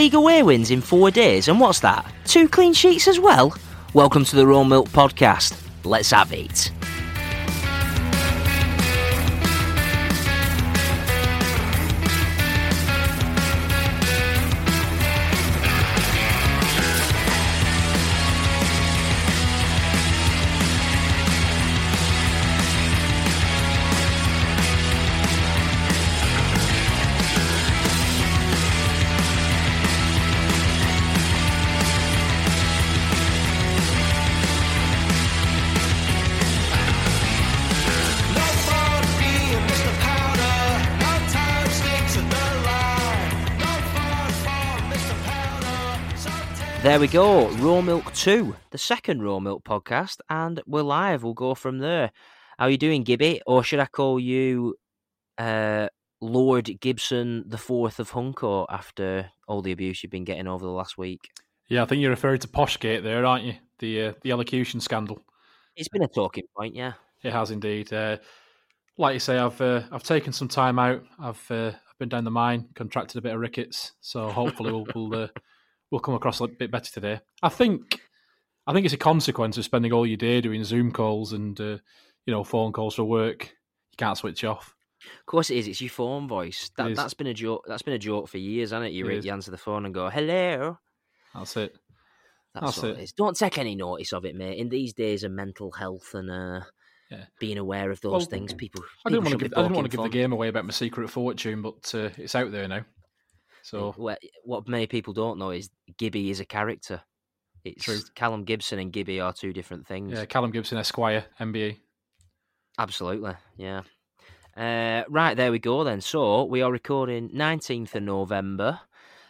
League away wins in four days, and what's that? Two clean sheets as well? Welcome to the Raw Milk Podcast. Let's have it. There we go, Raw Milk 2, the second Raw Milk podcast, and we're live. We'll go from there. How are you doing, Gibby? Or should I call you uh, Lord Gibson the Fourth of Hunko after all the abuse you've been getting over the last week? Yeah, I think you're referring to Poshgate there, aren't you? The uh, the elocution scandal. It's been a talking point, yeah. It has indeed. Uh, like you say, I've uh, I've taken some time out. I've uh, I've been down the mine, contracted a bit of rickets, so hopefully we'll we'll, we'll come across a bit better today. I think I think it's a consequence of spending all your day doing Zoom calls and uh, you know phone calls for work. You can't switch off. Of course it is. It's your phone voice. That that's been a joke. That's been a joke for years, hasn't it? You, It you answer the phone and go, "Hello." That's it. That's, That's it it. is. Don't take any notice of it, mate. In these days of mental health and uh, Yeah. being aware of those Well, things, people. I didn't people want to give I didn't want to give the game away about my secret fortune, but uh, it's out there now. So What, what many people don't know is Gibby is a character. It's True. Callum Gibson and Gibby are two different things. yeah, Callum Gibson, Esquire, MBE. Absolutely, yeah. Uh, right, there we go then. So we are recording 19th of November,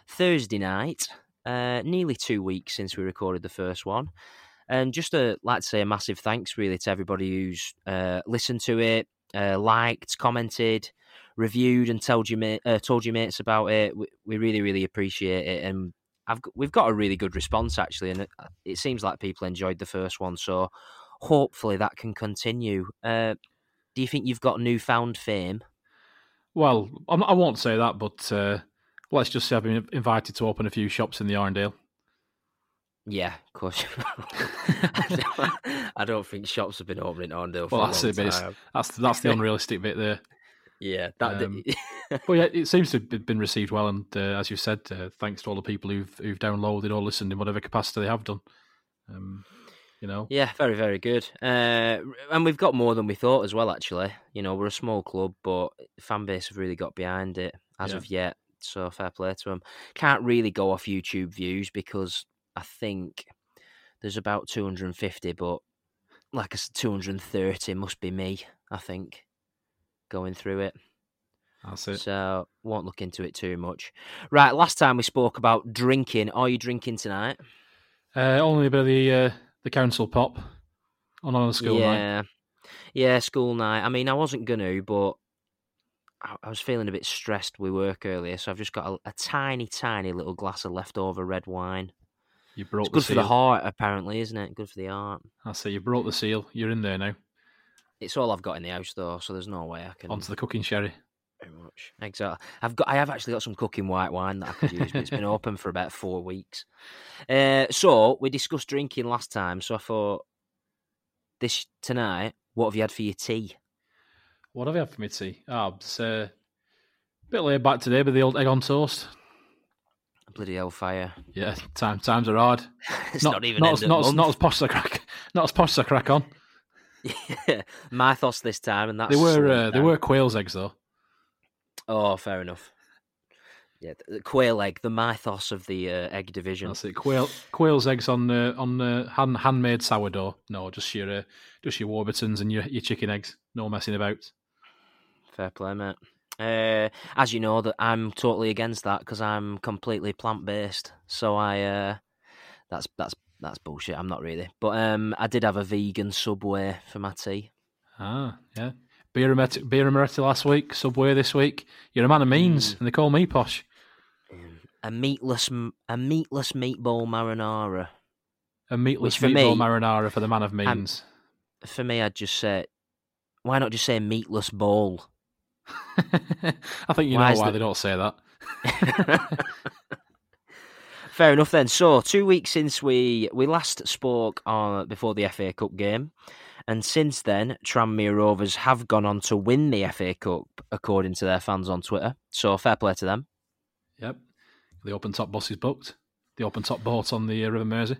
Thursday night, uh, nearly two weeks since we recorded the first one. And just to like to say a massive thanks really to everybody who's uh, listened to it, uh, liked, commented, reviewed, and told you ma- uh, told your mates about it. We, we really, really appreciate it, and I've we've got a really good response actually, and it, it seems like people enjoyed the first one. So hopefully that can continue. Uh, do you think you've got newfound fame? Well, I'm, I won't say that, but uh, let's just say I've been invited to open a few shops in the Arndale. Yeah, of course. I, don't, I don't think shops have been open in Arndale for Well, a that's long it, but it's- That's that's the unrealistic bit there. Yeah, that. Um, But yeah, it seems to have been received well, and uh, as you said, uh, thanks to all the people who've who've downloaded or listened in whatever capacity they have done. Um, you know, Yeah, very, very good. Uh, and we've got more than we thought as well, actually. You know, we're a small club, but fan base have really got behind it as Yeah. of yet. So fair play to them. Can't really go off YouTube views because I think there's about 250, but like I said, 230 must be me, I think, going through it. that's it. So won't look into it too much. Right, last time we spoke about drinking. Are you drinking tonight? Uh, only a bit of the uh, the council pop on on a school night. yeah, yeah, school night. I mean, I wasn't gonna, but I, I was feeling a bit stressed with work earlier, so I've just got a, a tiny, tiny little glass of leftover red wine. You broke It's good for the heart, apparently, isn't it? Good for the heart. I it. You broke the seal. You're in there now. It's all I've got in the house, though, so there's no way I can. Onto the cooking sherry. Very much. Exactly. I've got. I have actually got some cooking white wine that I could use, but it's been open for about four weeks. Uh, so we discussed drinking last time. So I thought this tonight. What have you had for your tea? What have you had for me tea? Ah, it's uh, a bit laid back today with the old egg on toast. Bloody hellfire! Yeah, time, times are hard. It's not, even not, end as, of not, as, month. not as posh as I crack. Not as posh as I crack on. Mythos this time, and that's They were uh, they were quail's eggs though. Oh, fair enough. Yeah, the quail egg, the mythos of the uh, egg division. That's it. Quail quail's eggs on uh, on uh, hand handmade sourdough. No, just your uh, just your Warburtons and your your chicken eggs. No messing about. Fair play, mate. Uh, as you know, that I'm totally against that because I'm completely plant based. So I, uh, that's that's that's bullshit. I'm not really, but um, I did have a vegan Subway for my tea. Ah, yeah. Beer and beer and Moretti last week. Subway this week. You're a man of means, and they call me posh. A meatless, a meatless meatball marinara. A meatless meatball me- marinara for the man of means. For me, I'd just say, why not just say meatless bowl? I think you Why know why the- they don't say that. fair enough then. So two weeks since we we last spoke on before the FA Cup game, and since then, Tranmere Rovers have gone on to win the FA Cup according to their fans on Twitter. So fair play to them. Yep. The open top bus is booked. The open top boat on the uh, River Mersey.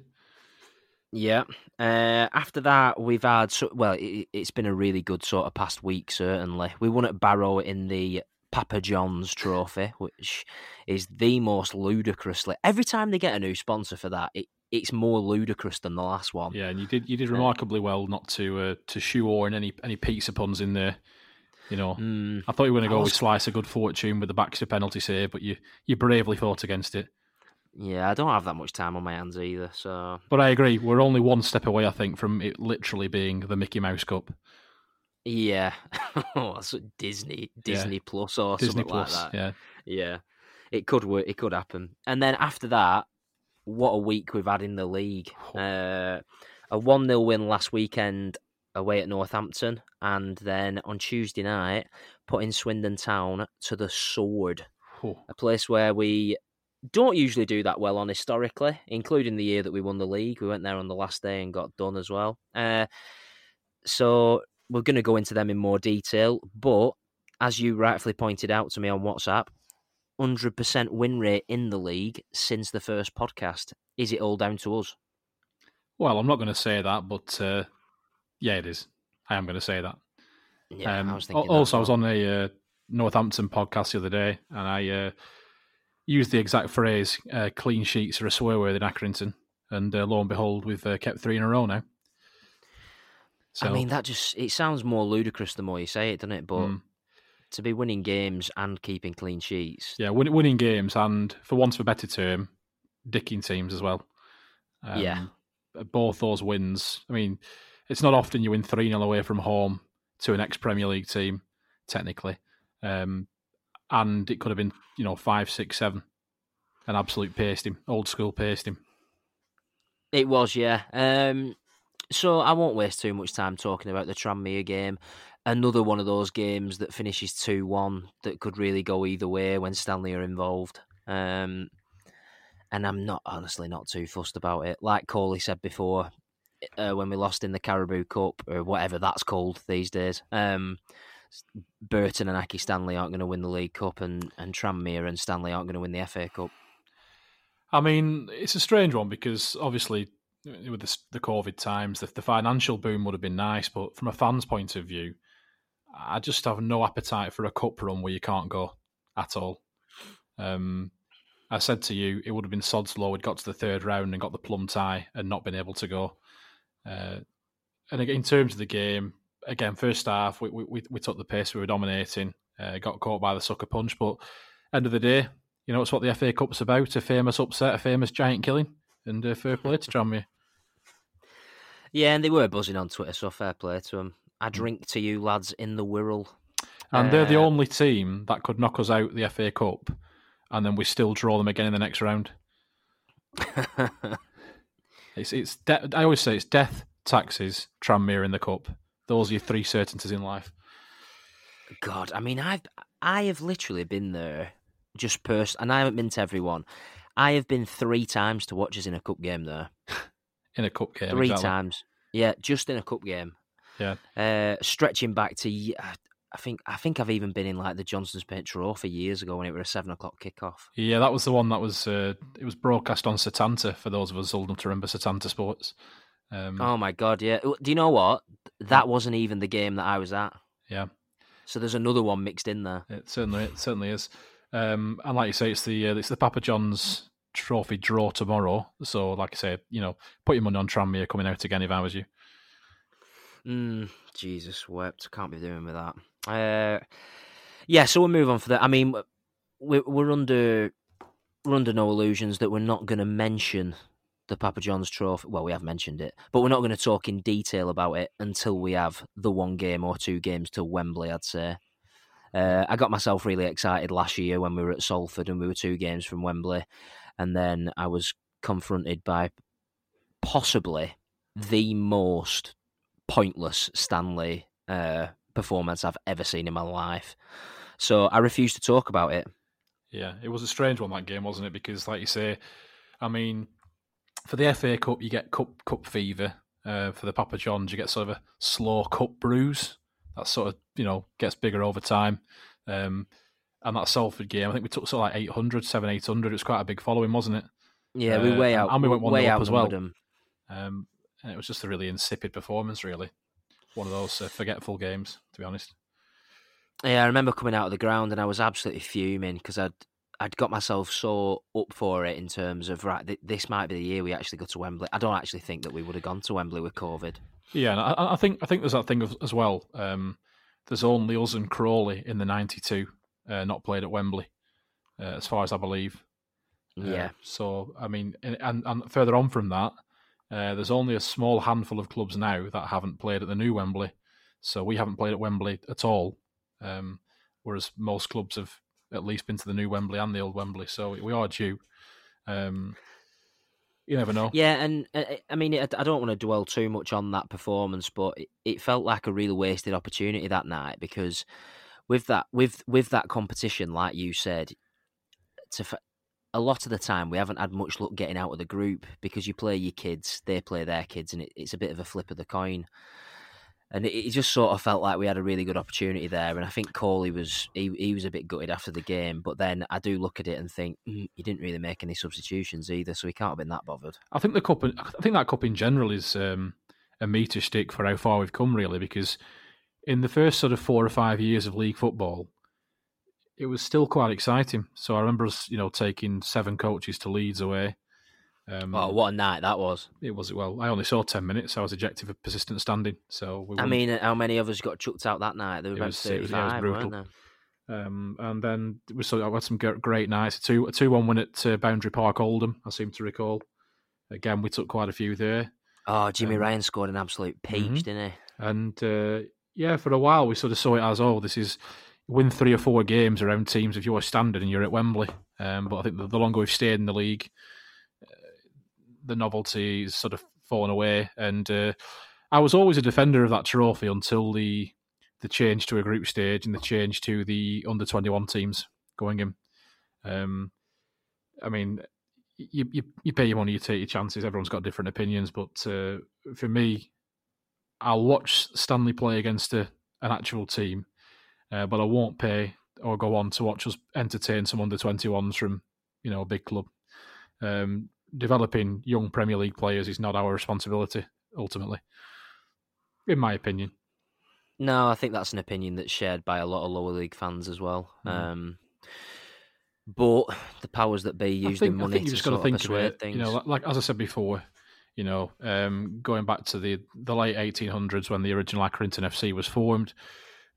Yeah. Uh, after that, we've had so, well, it, it's been a really good sort of past week. Certainly, we won at Barrow in the Papa John's Trophy, which is the most ludicrously. Every time they get a new sponsor for that, it, it's more ludicrous than the last one. Yeah, and you did you did remarkably well not to uh, to shoehorn any any pizza puns in there. You know, Mm, I thought you were going to go was- with slice of good fortune with the Baxter penalty save, but you you bravely fought against it. yeah, I don't have that much time on my hands either. So But I agree, we're only one step away, I think, from it literally being the Mickey Mouse Cup, yeah, oh, that's what Disney Disney Plus or Disney something Plus. like that. Yeah, Yeah, it could work. It could happen. And then after that, what a week we've had in the league. Uh, a one 0 win last weekend away at Northampton, and then on Tuesday night, putting Swindon Town to the sword. Oh, A place where we don't usually do that well on historically, including the year that we won the league. We went there on the last day and got done as well. Uh, so we're going to go into them in more detail. But as you rightfully pointed out to me on WhatsApp, 100% win rate in the league since the first podcast. Is it all down to us? Well, I'm not going to say that, but uh, yeah, it is. I am going to say that. Yeah, Um, I was thinking. al- also, I was on a uh, Northampton podcast the other day, and I uh, used the exact phrase uh, "clean sheets are a swear word" in Accrington, and uh, lo and behold, we've uh, kept three in a row now. So, I mean, that just it sounds more ludicrous the more you say it, doesn't it? But mm, to be winning games and keeping clean sheets, yeah, win- winning games, and for want of a better term, dicking teams as well. Yeah. both those wins. I mean, it's not often you win three 0 away from home to an ex Premier League team, technically, um, and it could have been you know five, six, seven, an absolute paste him, old school paste him. It was, yeah. Um, so I won't waste too much time talking about the Tranmere game. Another one of those games that finishes 2 1 that could really go either way when Stanley are involved. Um, and I'm not, honestly, not too fussed about it. Like Coley said before, uh, when we lost in the Carabao Cup, or whatever that's called these days, um, Burton and Accy Stanley aren't going to win the League Cup, and, and Tranmere and Stanley aren't going to win the FA Cup. I mean, it's a strange one because obviously with the, the COVID times, the, the financial boom would have been nice, but from a fan's point of view, I just have no appetite for a cup run where you can't go at all. Um, I said to you, it would have been sod's law. We'd got to the third round and got the plum tie and not been able to go. Uh, and in terms of the game, again, first half we we, we, we took the pace, we were dominating, uh, got caught by the sucker punch, but end of the day, you know, it's what the FA Cup's about: a famous upset, a famous giant killing, and uh, fair play to Tranmere. Yeah, and they were buzzing on Twitter, so fair play to them. I drink to you, lads, in the Wirral. And they're the Uh, only team that could knock us out the FA Cup, and then we still draw them again in the next round. It's it's. De- I always say it's death, taxes, Tranmere in the cup. Those are your three certainties in life. God, I mean, I've I have literally been there, just pers- and I haven't been to everyone. I have been three times to watch us in a cup game there. In a cup game, three exactly. times, yeah, just in a cup game. Yeah. Uh, stretching back to, I think I think I've even been in like the Johnstone's Paint Trophy years ago when it was a seven o'clock kickoff. Yeah, that was the one that was. Uh, it was broadcast on Setanta for those of us old enough to remember Setanta Sports. Um, Oh my god, yeah. Do you know what? That wasn't even the game that I was at. Yeah, So there's another one mixed in there. it certainly it certainly is. Um, and like you say, it's the uh, it's the Papa John's Trophy draw tomorrow. So, like I say, you know, put your money on Tranmere coming out again if I was you. Mm, Jesus wept. Can't be doing with that. Uh, yeah, so we'll move on for that. I mean, we're, we're under we're under no illusions that we're not going to mention the Papa John's Trophy. Well, we have mentioned it, but we're not going to talk in detail about it until we have the one game or two games to Wembley. I'd say. Uh, I got myself really excited last year when we were at Salford and we were two games from Wembley, and then I was confronted by possibly the most pointless Stanley uh, performance I've ever seen in my life. So I refuse to talk about it. Yeah, it was a strange one that game, wasn't it? Because, like you say, I mean, for the FA Cup, you get cup cup fever. Uh, for the Papa Johns, you get sort of a slow cup bruise. That sort of you know gets bigger over time. Um, and that Salford game, I think we took sort of like 800, 7, 800. It was quite a big following, wasn't it? Yeah, we Uh, way out. and we went 1-0 way up out as well. Um, and it was just a really insipid performance, really. One of those uh, forgetful games, to be honest. Yeah, I remember coming out of the ground and I was absolutely fuming because I'd I'd got myself so up for it in terms of right. Th- this might be the year we actually go to Wembley. I don't actually think that we would have gone to Wembley with COVID. Yeah, and I, I think I think there's that thing of, as well. Um, there's only us and Crawley in the '92 uh, not played at Wembley, uh, as far as I believe. Uh, Yeah, So I mean, and, and, and further on from that, uh, there's only a small handful of clubs now that haven't played at the new Wembley. So we haven't played at Wembley at all, um, whereas most clubs have at least been to the new Wembley and the old Wembley. So we are due. Um, you never know. yeah, and uh, I mean, I don't want to dwell too much on that performance, but it, felt like a really wasted opportunity that night because with that with with that competition, like you said, to a lot of the time we haven't had much luck getting out of the group because you play your kids, they play their kids, and it, it's a bit of a flip of the coin. And it, it just sort of felt like we had a really good opportunity there. And I think Coley was he, he was a bit gutted after the game. But then I do look at it and think mm, you didn't really make any substitutions either, so he can't have been that bothered. I think the cup. I think that cup in general is um, a meter stick for how far we've come, really, because in the first sort of four or five years of league football, it was still quite exciting. So I remember us, you know, taking seven coaches to Leeds away. Um, Oh, what a night that was! it was well. I only saw ten minutes. I was ejected for persistent standing. So we I mean, how many of us got chucked out that night? There were about was- yeah, it was brutal. weren't there? Um, and then we saw I had some great nights. Two a two one win at uh, Boundary Park Oldham. I seem to recall. Again, we took quite a few there. Oh, Jimmy Um, Ryan scored an absolute peach, mhm. didn't he? And uh, yeah, for a while we sort of saw it as oh, this is win three or four games around teams of your standard, and you're at Wembley. Um, but I think the, the longer we've stayed in the league, the novelty is sort of fallen away. And uh, I was always a defender of that trophy until the the change to a group stage and the change to the under twenty one teams going in. Um, I mean, you, you you pay your money, you take your chances. Everyone's got different opinions, but uh, for me, I'll watch Stanley play against a, an actual team, uh, but I won't pay or go on to watch us entertain some under 21s from you know a big club. Um, developing young Premier League players is not our responsibility ultimately, in my opinion. No, I think that's an opinion that's shared by a lot of lower league fans as well. Mhm. Um, but the powers that be I used think, in I money think you to just got to sort of think of it. things. You know, like, like as I said before, you know, um, going back to the the late 1800s when the original Accrington FC was formed,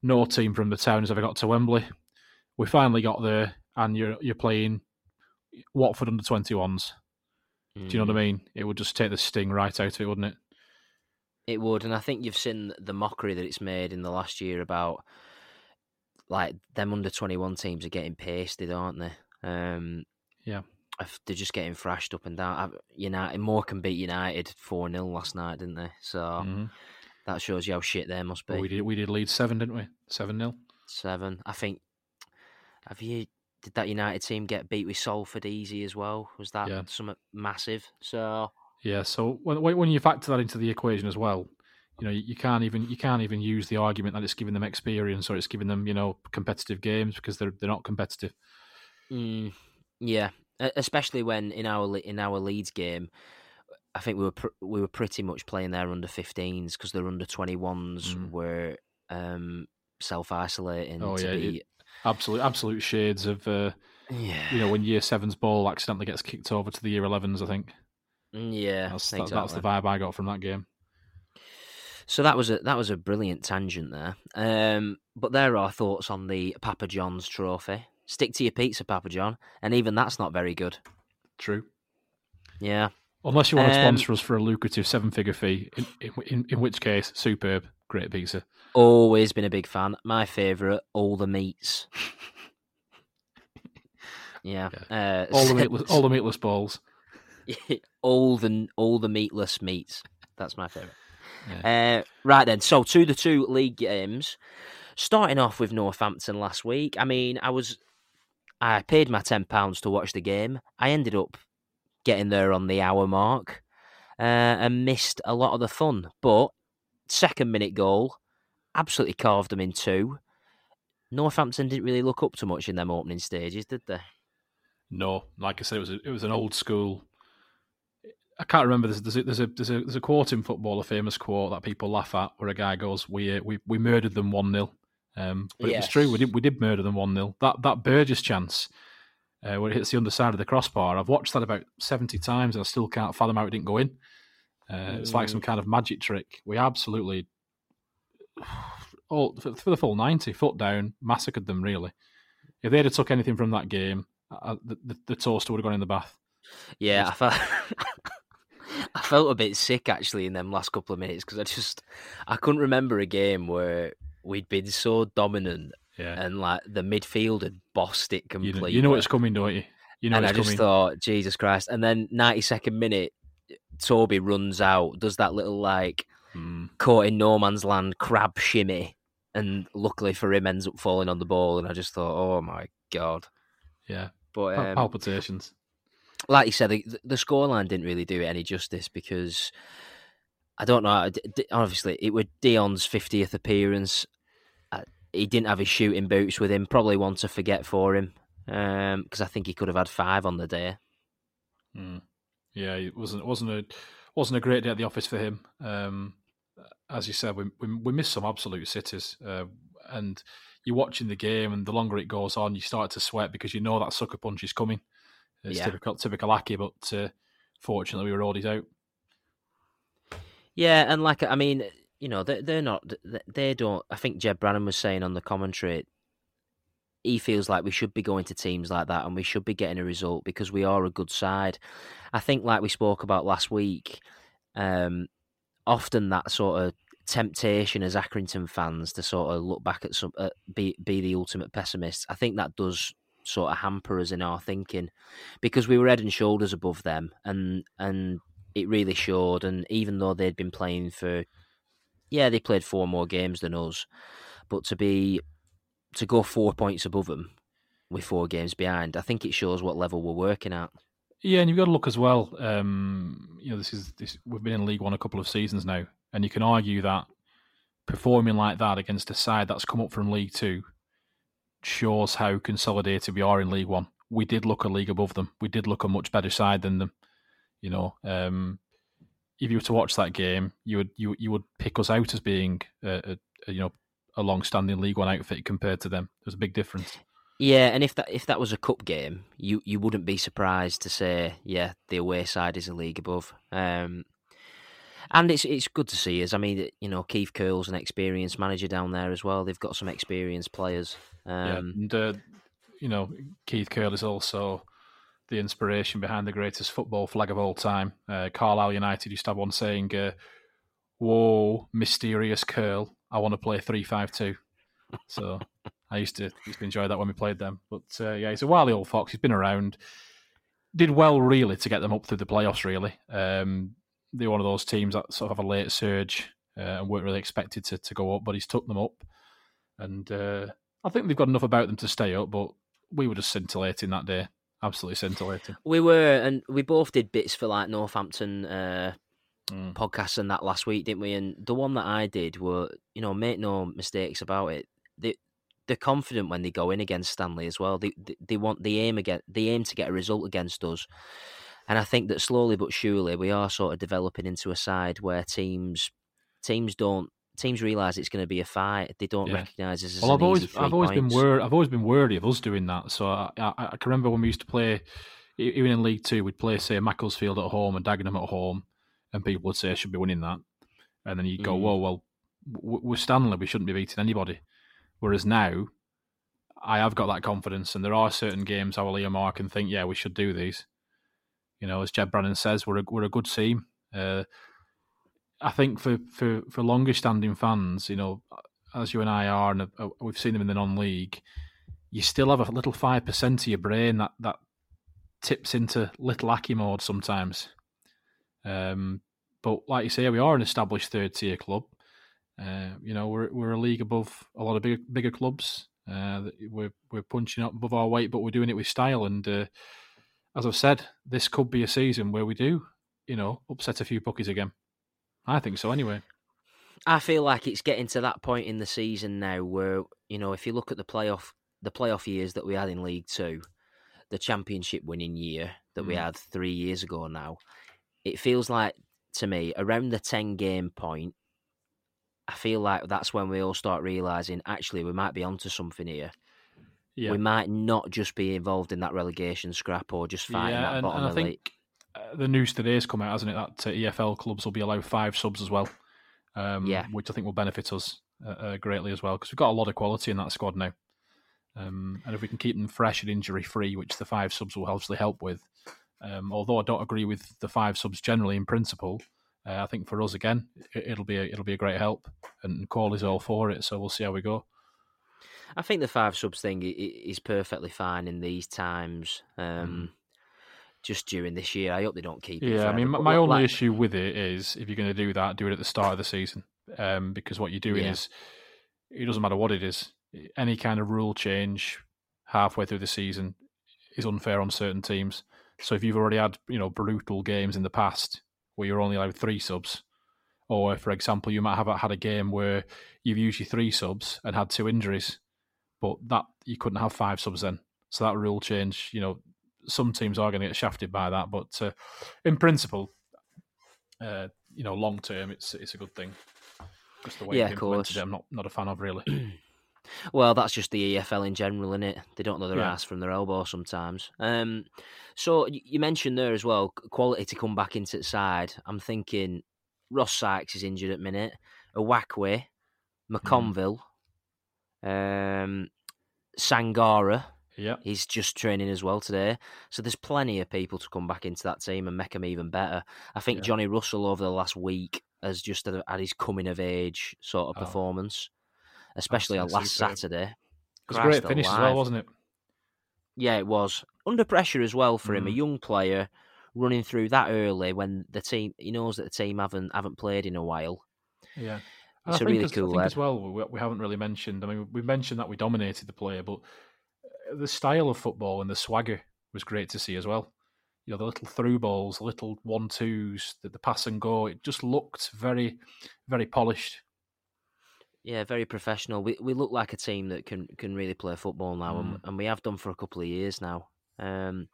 no team from the town has ever got to Wembley. We finally got there, and you're you're playing Watford under 21s. Do you know what I Mm. mean? It would just take the sting right out of it, wouldn't it? It would, and I think you've seen the mockery that it's made in the last year about like them under twenty one teams are getting pasted, aren't they? Um, Yeah. if they're just getting thrashed up and down. United Morecambe beat United four 0 last night, didn't they? So Mhm. that shows you how shit they must be. Well, we did we did lead seven, didn't we? Seven 0 Seven. I think. Have you? Did that United team get beat with Salford easy as well? Was that Yeah. something massive? So Yeah, so when when you factor that into the equation as well, you know you, can't even you can't even use the argument that it's giving them experience or it's giving them you know competitive games because they're they're not competitive. Mm, yeah, especially when in our in our Leeds game, I think we were pr- we were pretty much playing their under 15s because their under 21s Mm. were um, self isolating. Oh, to yeah, be, Absolute absolute shades of uh, yeah, you know when year seven's ball accidentally gets kicked over to the year 11s. I think Mm, yeah, that's that, that's the vibe I got from that game. So that was a that was a brilliant tangent there. Um, but there are thoughts on the Papa John's trophy. Stick to your pizza, Papa John, and even that's not very good. True. Yeah, Unless you want to Um, sponsor us for a lucrative seven figure fee, in, in, in, in which case, superb, great pizza. Always been a big fan. My favourite, all the meats. Yeah, Uh, All the meatless, all the meatless balls. all the all the meatless meats. That's my favourite. Uh, right then, so to the two league games. Starting off with Northampton last week. I mean, I was I paid my ten pounds to watch the game. I ended up getting there on the hour mark uh, and missed a lot of the fun. But second minute goal, absolutely carved them in two. Northampton didn't really look up to much in them opening stages, did they? No, like I said, it was a, it was an old school. I can't remember. There's, there's, a, there's a there's a there's a quote in football, a famous quote that people laugh at, where a guy goes, "We uh, we we murdered them one 0 um, But it was true. We did we did murder them one 0 That that Burgess chance, uh, where it hits the underside of the crossbar. I've watched that about seventy times, and I still can't fathom how it didn't go in. Uh, It's like some kind of magic trick. We absolutely, all for, for the full ninety, foot down, massacred them. Really, if they'd have took anything from that game, uh, the, the, the toaster would have gone in the bath. Yeah, I felt I felt a bit sick actually in them last couple of minutes because I just I couldn't remember a game where we'd been so dominant Yeah, and like the midfield had bossed it you completely. know, you know it's coming, don't you? You know and I just coming. thought, Jesus Christ! And then ninety second minute, Toby runs out, does that little like Mm. caught in no man's land crab shimmy, and luckily for him, ends up falling on the ball. And I just thought, oh my god! Yeah, But um, palpitations. like you said, the, the scoreline didn't really do it any justice because I don't know. Obviously, it was Dion's fiftieth appearance. Uh, He didn't have his shooting boots with him. Probably one to forget for him because I think he could have had five on the day. Mm. Yeah, it wasn't it wasn't a wasn't a great day at the office for him. Um, as you said, we we, we missed some absolute cities, uh, and you're watching the game, and the longer it goes on, you start to sweat because you know that sucker punch is coming. It's Yeah. typical typical Accy, but uh, fortunately we rode it out. Yeah, and like I mean, you know, they they're not they- they don't. I think Jeb Brannan was saying on the commentary, he feels like we should be going to teams like that and we should be getting a result because we are a good side. I think, like we spoke about last week, um, often that sort of temptation as Accrington fans to sort of look back at some uh, be be the ultimate pessimists. I think that does sort of hamper us in our thinking because we were head and shoulders above them and and it really showed. And even though they'd been playing for, yeah, they played four more games than us, but to be to go four points above them with four games behind, I think it shows what level we're working at. Yeah, and you've got to look as well. Um, you know, this is this. We've been in League One a couple of seasons now, and you can argue that performing like that against a side that's come up from League Two shows how consolidated we are in League One. We did look a league above them. We did look a much better side than them. You know, um, if you were to watch that game, you would you you would pick us out as being a, a, you know a long-standing League One outfit compared to them. There's a big difference. Yeah, and if that if that was a cup game, you you wouldn't be surprised to say, yeah, the away side is a league above. Um, and it's it's good to see us. I mean, you know, Keith Curle's an experienced manager down there as well. They've got some experienced players. yeah, Um, and uh, you know Keith Curle is also the inspiration behind the greatest football flag of all time. Uh, Carlisle United used to have one saying, uh, "Whoa, mysterious curl! I want to play three-five-two." So I used to used to enjoy that when we played them. But uh, yeah, he's a wily old fox. He's been around. Did well really to get them up through the playoffs. Really, um, they're one of those teams that sort of have a late surge uh, and weren't really expected to, to go up, but he's took them up, and uh, I think they've got enough about them to stay up. But we were just scintillating that day, absolutely scintillating. we were, and we both did bits for like Northampton uh, Mm. podcasts and that last week, didn't we? And the one that I did were, you know, make no mistakes about it. They they're confident when they go in against Stanley as well. They they, they want the aim again. They aim to get a result against us. And I think that slowly but surely we are sort of developing into a side where teams teams don't teams realise it's going to be a fight. They don't Yeah. recognise this as Well, I've always, I've always been wor- I've always been wary of us doing that. So I, I, I can remember when we used to play, even in League Two, we'd play say Macclesfield at home and Dagenham at home, and people would say I should be winning that, and then you'd go, Mm. "Whoa, well, we're Stanley, we shouldn't be beating anybody." Whereas now, I have got that confidence, and there are certain games I will earmark and think, "Yeah, we should do these." You know, as Jeb Brannan says, we're a, we're a good team. Uh, I think for, for, for longer standing fans, you know, as you and I are, and we've seen them in the non-league, you still have a little five percent of your brain that that tips into little Accy mode sometimes. Um, but like you say, we are an established third tier club. Uh, you know, we're we're a league above a lot of bigger bigger clubs. Uh, we're we're punching up above our weight, but we're doing it with style. And uh, as I've said, this could be a season where we do, you know, upset a few bookies again. I think so, anyway. I feel like it's getting to that point in the season now where you know if you look at the playoff the playoff years that we had in League Two, the championship winning year that we Mm. had three years ago now, it feels like to me around the ten game point. I feel like that's when we all start realizing actually we might be onto something here. Yeah, We might not just be involved in that relegation scrap or just fighting yeah, that and, bottom and I of the think league. uh, the news today's come out, hasn't it? That uh, EFL clubs will be allowed five subs as well. Um, Yeah. which I think will benefit us uh, uh, greatly as well because we've got a lot of quality in that squad now. Um, and if we can keep them fresh and injury free, which the five subs will obviously help with, um, although I don't agree with the five subs generally in principle, uh, I think for us again it, it'll be a, it'll be a great help, and Call is all for it. So we'll see how we go. I think the five subs thing is perfectly fine in these times. Um, Just during this year, I hope they don't keep it. Mm. Yeah, I mean, my, my only like- issue with it is if you're going to do that, do it at the start of the season, um, because what you're doing Yeah. is it doesn't matter what it is. Any kind of rule change halfway through the season is unfair on certain teams. So if you've already had you know brutal games in the past where you're only allowed three subs, or for example, you might have had a game where you've used your three subs and had two injuries, but that you couldn't have five subs then. So that rule change, you know, some teams are going to get shafted by that, but uh, in principle, uh, you know, long term, it's it's a good thing. Just the way Yeah, of course. it, I'm not not a fan of really. Well, that's just the EFL in general, isn't it? They don't know their Yeah. ass from their elbow sometimes. Um, so you mentioned there as well quality to come back into the side. I'm thinking Ross Sykes is injured at minute. Uwakwe. McConville, um, Sangare. yeah, He's just training as well today. So there's plenty of people to come back into that team and make them even better. I think Yeah. Johnny Russell over the last week has just had his coming of age sort of Oh. performance, especially on last superb. Saturday. it was a Christ great finish as well, wasn't it? Yeah, it was under pressure as well for him. A Mm. young player running through that early when the team he knows that the team haven't haven't played in a while. Yeah. It's I a really as, I think lad. as well. We, we haven't really mentioned. I mean, we mentioned that we dominated the player, but uh, the style of football and the swagger was great to see as well. You know, the little through balls, the little one twos, the, the pass and go. It just looked very, very polished. Yeah, very professional. We we look like a team that can can really play football now, and, and we have done for a couple of years now. Um,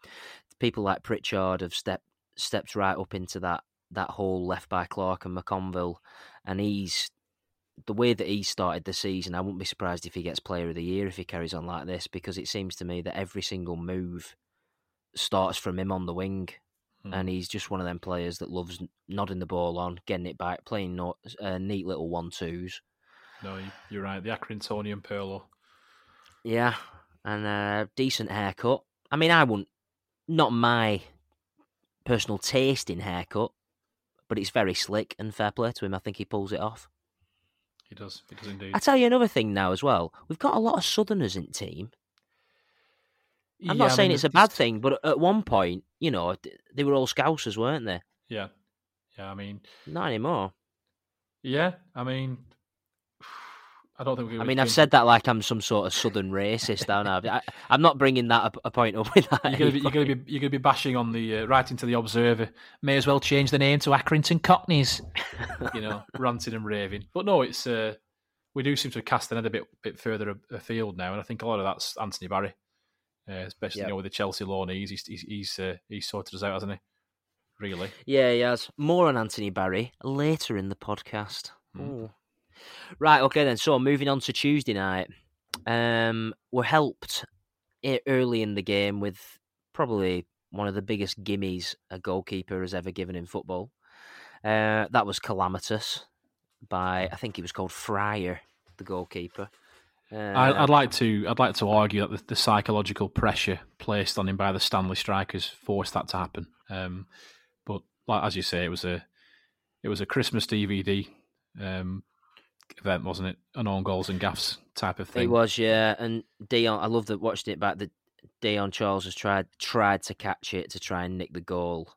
people like Pritchard have stepped stepped right up into that that hole left by Clark and McConville, and he's the way that he started the season. I wouldn't be surprised if he gets Player of the Year if he carries on like this, because it seems to me that every single move starts from him on the wing, Mm. and he's just one of them players that loves nodding the ball on, getting it back, playing no, uh, neat little one twos. No, you- you're right. The Accringtonian Pirlo. Yeah, and a decent haircut. I mean, I wouldn't, not my personal taste in haircut, but it's very slick and fair play to him. I think he pulls it off. He does. He does indeed. I tell you another thing now as well. We've got a lot of Southerners in team. I'm Yeah, not I saying mean, it's a bad thing, but at one point, you know, they were all Scousers, weren't they? Yeah. Yeah, I mean, Not anymore. yeah, I mean, I don't think I mean, I've said that like I'm some sort of Southern racist, don't I? I I'm not bringing that a, a point up with that. You're you're gonna be, you're gonna be bashing on the uh, writing to the Observer. May as well change the name to Accrington Cockneys. you know, ranting and raving. But no, it's uh, we do seem to have cast the net a bit bit further a- afield now, and I think a lot of that's Anthony Barry, uh, especially Yep. you know with the Chelsea loan. He's he's he's he's, uh, he's sorted us out, hasn't he? Really? Yeah, he has. More on Anthony Barry later in the podcast. Mm. Right, okay then. So moving on to Tuesday night, um, we're helped early in the game with probably one of the biggest gimmies a goalkeeper has ever given in football. Uh, that was calamitous by I think he was called Fryer, the goalkeeper. Uh, I, I'd like to I'd like to argue that the, the psychological pressure placed on him by the Stanley strikers forced that to happen. Um, but like as you say, it was a it was a Christmas DVD um, event, wasn't it? An own goals and gaffs type of thing. It was, yeah. And Dion, I love that watched it back. That Dion Charles has tried tried to catch it to try and nick the goal,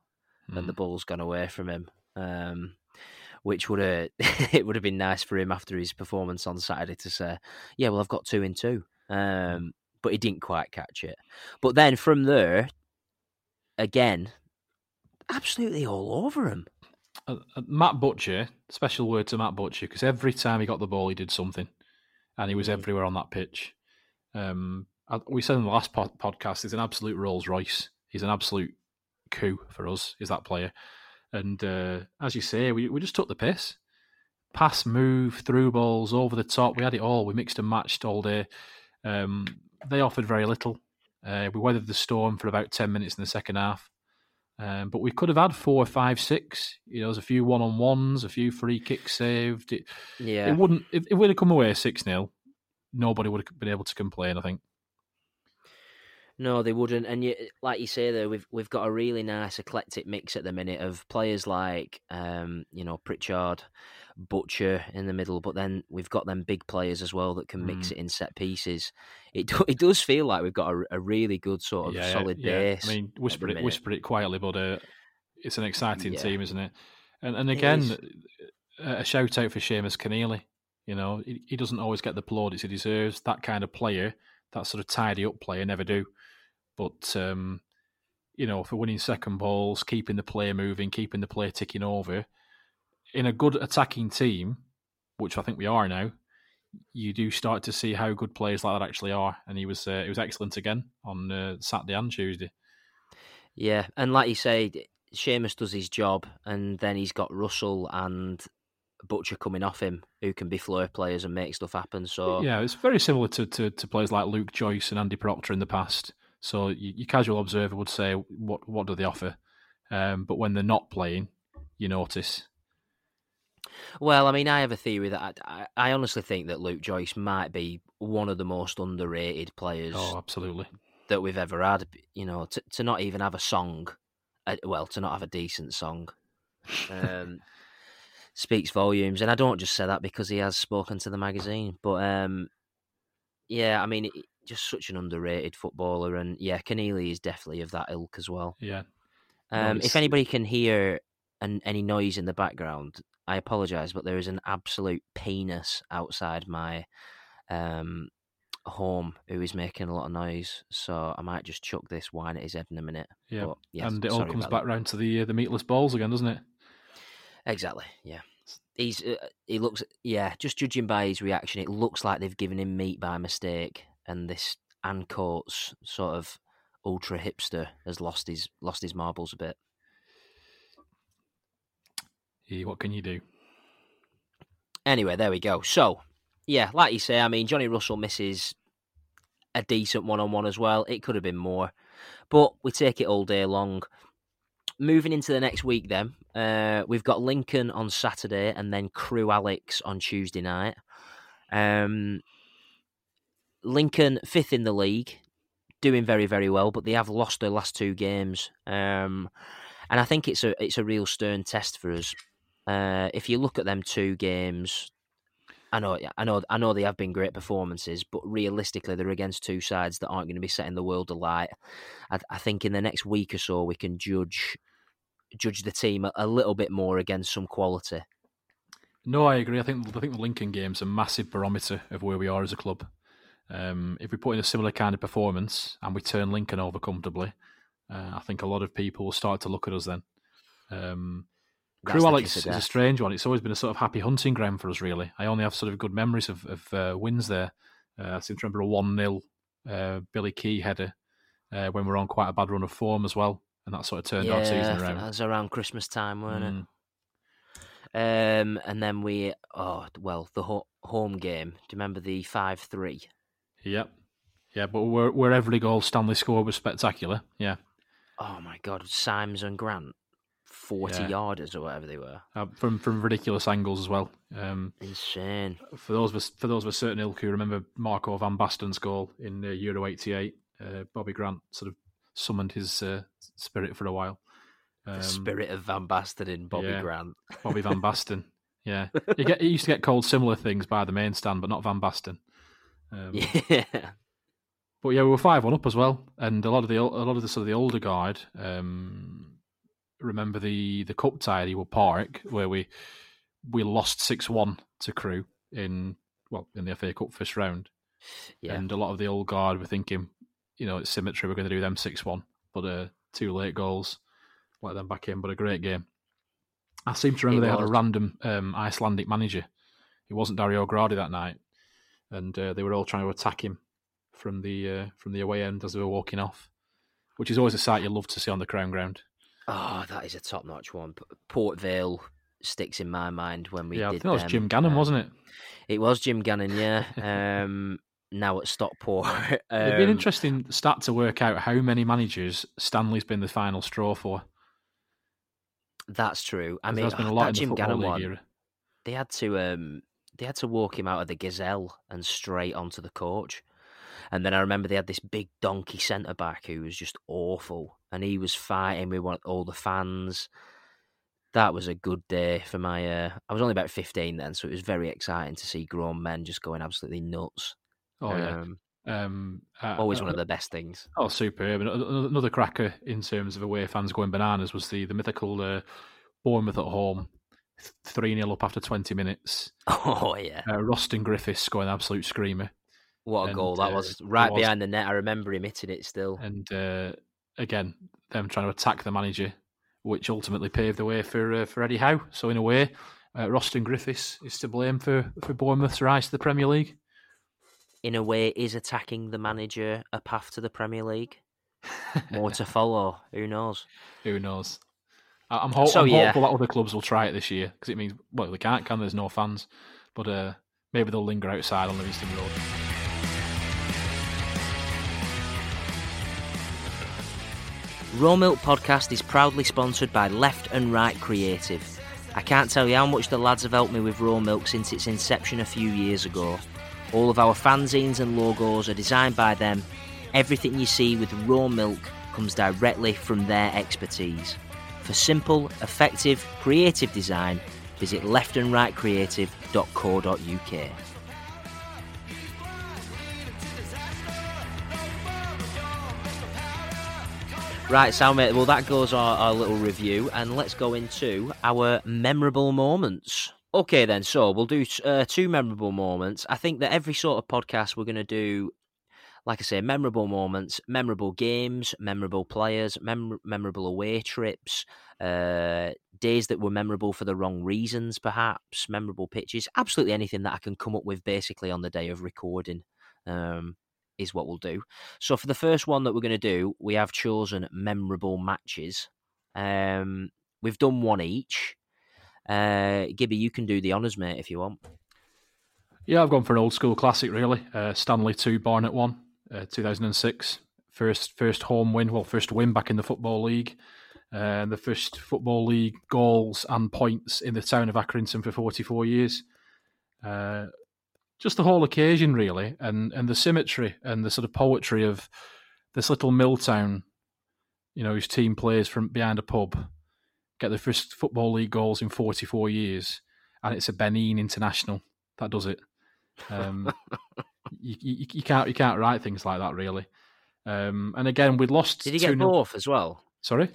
and the Mm. ball's gone away from him. Um, which would have it would have been nice for him after his performance on Saturday to say, "Yeah, well, I've got two in two. Um, but he didn't quite catch it. But then from there, again, absolutely all over him. Uh, uh, Matt Butcher, special word to Matt Butcher because every time he got the ball, he did something, and he was Mm. everywhere on that pitch. Um, we said in the last pod- podcast, he's an absolute Rolls Royce. He's an absolute coup for us. Is that player? And uh, as you say, we we just took the piss. Pass, move, through balls, over the top. We had it all. We mixed and matched all day. Um, they offered very little. Uh, we weathered the storm for about ten minutes in the second half. Um, but we could have had four, five, six. You know, there's a few one on ones, a few free kicks saved. It, Yeah. it wouldn't if, if we'd have come away six 0 nobody would have been able to complain. I think. No, they wouldn't. And you, like you say, there we've we've got a really nice eclectic mix at the minute of players like, um, you know, Pritchard, Butcher in the middle, but then we've got them big players as well that can mix Mm. it in set pieces. It do, it does feel like we've got a, a really good sort of yeah, solid yeah. base. I mean, whisper it, minute. whisper it quietly, but uh, it's an exciting Yeah. team, isn't it? And and again, a a shout out for Seamus Conneely. You know, he, he doesn't always get the plaudits he deserves. That kind of player, that sort of tidy up player, never do. But um, you know, for winning second balls, keeping the play moving, keeping the play ticking over, in a good attacking team, which I think we are now, you do start to see how good players like that actually are. And he was uh, he was excellent again on uh, Saturday and Tuesday. Yeah, and like you say, Seamus does his job, and then he's got Russell and Butcher coming off him, who can be floor players and make stuff happen. So Yeah, it's very similar to, to, to players like Luke Joyce and Andy Proctor in the past. So you, your casual observer would say, "What what do they offer?" Um, but when they're not playing, you notice. Well, I mean, I have a theory that I, I, honestly think that Luke Joyce might be one of the most underrated players Oh, absolutely. that we've ever had. You know, to, to not even have a song, uh, well, to not have a decent song, um, speaks volumes. And I don't just say that because he has spoken to the magazine, but um, yeah, I mean, just such an underrated footballer. And yeah, Conneely is definitely of that ilk as well. Yeah. Um, it's- if anybody can hear an, any noise in the background, I apologise, but there is an absolute penis outside my um, home who is making a lot of noise. So I might just chuck this wine at his head in a minute. Yeah. But, yeah, and it all comes back round to the uh, the meatless balls again, doesn't it? Exactly. Yeah. He's uh, he looks yeah. Just judging by his reaction, it looks like they've given him meat by mistake, and this Ancoats sort of ultra hipster has lost his lost his marbles a bit. Yeah, what can you do? Anyway, there we go. So, yeah, like you say, I mean, Johnny Russell misses a decent one on one as well. It could have been more, but we take it all day long. Moving into the next week, then, uh, we've got Lincoln on Saturday and then Crewe Alex on Tuesday night. Um, Lincoln, fifth in the league, doing very, very well, but they have lost their last two games. Um, and I think it's a it's a real stern test for us. Uh, if you look at them two games, I know, I know, I know they have been great performances, but realistically, they're against two sides that aren't going to be setting the world alight. I, I think in the next week or so, we can judge judge the team a, a little bit more against some quality. No, I agree. I think I think the Lincoln game's a massive barometer of where we are as a club. Um, if we put in a similar kind of performance and we turn Lincoln over comfortably, uh, I think a lot of people will start to look at us then. Um, Crewe Alex is a strange one. It's always been a sort of happy hunting ground for us, really. I only have sort of good memories of, of uh, wins there. Uh, I seem to remember a 1 0 uh, Billy Kee header uh, when we were on quite a bad run of form as well. And that sort of turned our season around. that was around Christmas time, weren't Mm. it? Um, and then we, oh well, the ho- home game. Do you remember the five three? Yep. Yeah, but where, where every goal Stanley scored was spectacular. Yeah. Oh my God, Symes and Grant, forty Yeah. yarders or whatever they were. Uh, from from ridiculous angles as well. Um, Insane. for those of us, for those of a certain ilk who remember Marco van Basten's goal in uh, Euro '88, uh, Bobby Grant sort of summoned his uh, spirit for a while. Um, the spirit of Van Basten in Bobby yeah. Grant. Bobby Van Basten. Yeah, he, get, he used to get called similar things by the main stand, but not Van Basten. Um, Yeah. But yeah, we were five one up as well, and a lot of the a lot of the sort of the older guard um, remember the the cup tie at Ewood Park where we we lost six one to Crewe in well in the FA Cup first round, Yeah. and a lot of the old guard were thinking, you know, it's symmetry, we're going to do them six one, but uh, two late goals, let them back in, but a great game. I seem to remember It they had a random um, Icelandic manager. It wasn't Dario Gradi that night, and uh, they were all trying to attack him from the uh, from the away end as they were walking off, which is always a sight you love to see on the Crown Ground. Oh, that is a top notch one. Port Vale sticks in my mind when we yeah, I did think that was. Jim Gannon, Uh, wasn't it? It was Jim Gannon, yeah. um, now at Stockport. It'd be an Um, interesting stat to work out how many managers Stanley's been the final straw for. That's true. I mean, there's been a lot that in the Jim Gannon one. era. They had to um, they had to walk him out of the Gazelle and straight onto the coach. And then I remember they had this big donkey centre back who was just awful, and he was fighting with one, all the fans. That was a good day for my. Uh, I was only about fifteen then, so it was very exciting to see grown men just going absolutely nuts. Oh yeah, Um, um, uh, always uh, one of the best things. Oh, superb! And another cracker in terms of away fans going bananas was the the mythical uh, Bournemouth at home, three 0 up after twenty minutes. Oh yeah, Uh, Rostyn Griffiths scoring an absolute screamer, what a and, goal that uh, was! Right was. behind the net. I remember him hitting it still. and uh, again them trying to attack the manager, which ultimately paved the way for uh, for Eddie Howe. So in a way, uh, Rostyn Griffiths is to blame for for Bournemouth's rise to the Premier League. in a way, is attacking the manager a path to the Premier League? More to follow. Who knows? Who knows? I'm, ho- So, I'm yeah. hopeful that other clubs will try it this year because it means well they can't can there's no fans, but uh, maybe they'll linger outside on Livingstone Road. Raw Milk Podcast is proudly sponsored by Left and Right Creative. I can't tell you how much the lads have helped me with Raw Milk since its inception a few years ago. All of our fanzines and logos are designed by them. Everything you see with Raw Milk comes directly from their expertise. For simple, effective, creative design, visit leftandrightcreative.co.uk. Right, so mate, well that goes our, our little review, and let's go into our memorable moments. Okay, then, so we'll do uh, two memorable moments. I think that every sort of podcast we're going to do, like I say, memorable moments, memorable games, memorable players, mem- memorable away trips, uh, days that were memorable for the wrong reasons, perhaps, memorable pitches, absolutely anything that I can come up with basically on the day of recording. Um, is what we'll do. So for the first one that we're going to do, we have chosen memorable matches. Um, we've done one each. Uh, Gibby, you can do the honours, mate, if you want. Yeah, I've gone for an old school classic, really. Uh, Stanley 2, Barnet 1, uh, 2006. First, first home win, well, first win back in the Football League. Uh, and the first Football League goals and points in the town of Accrington for 44 years. Uh, just the whole occasion, really, and, and the symmetry and the sort of poetry of this little mill town, you know, whose team plays from behind a pub, get their first Football League goals in 44 years, and it's a Benin international that does it. Um, you, you, you can't you can't write things like that really. Um, and again, we lost. Did he get 2-0 both as well? Sorry,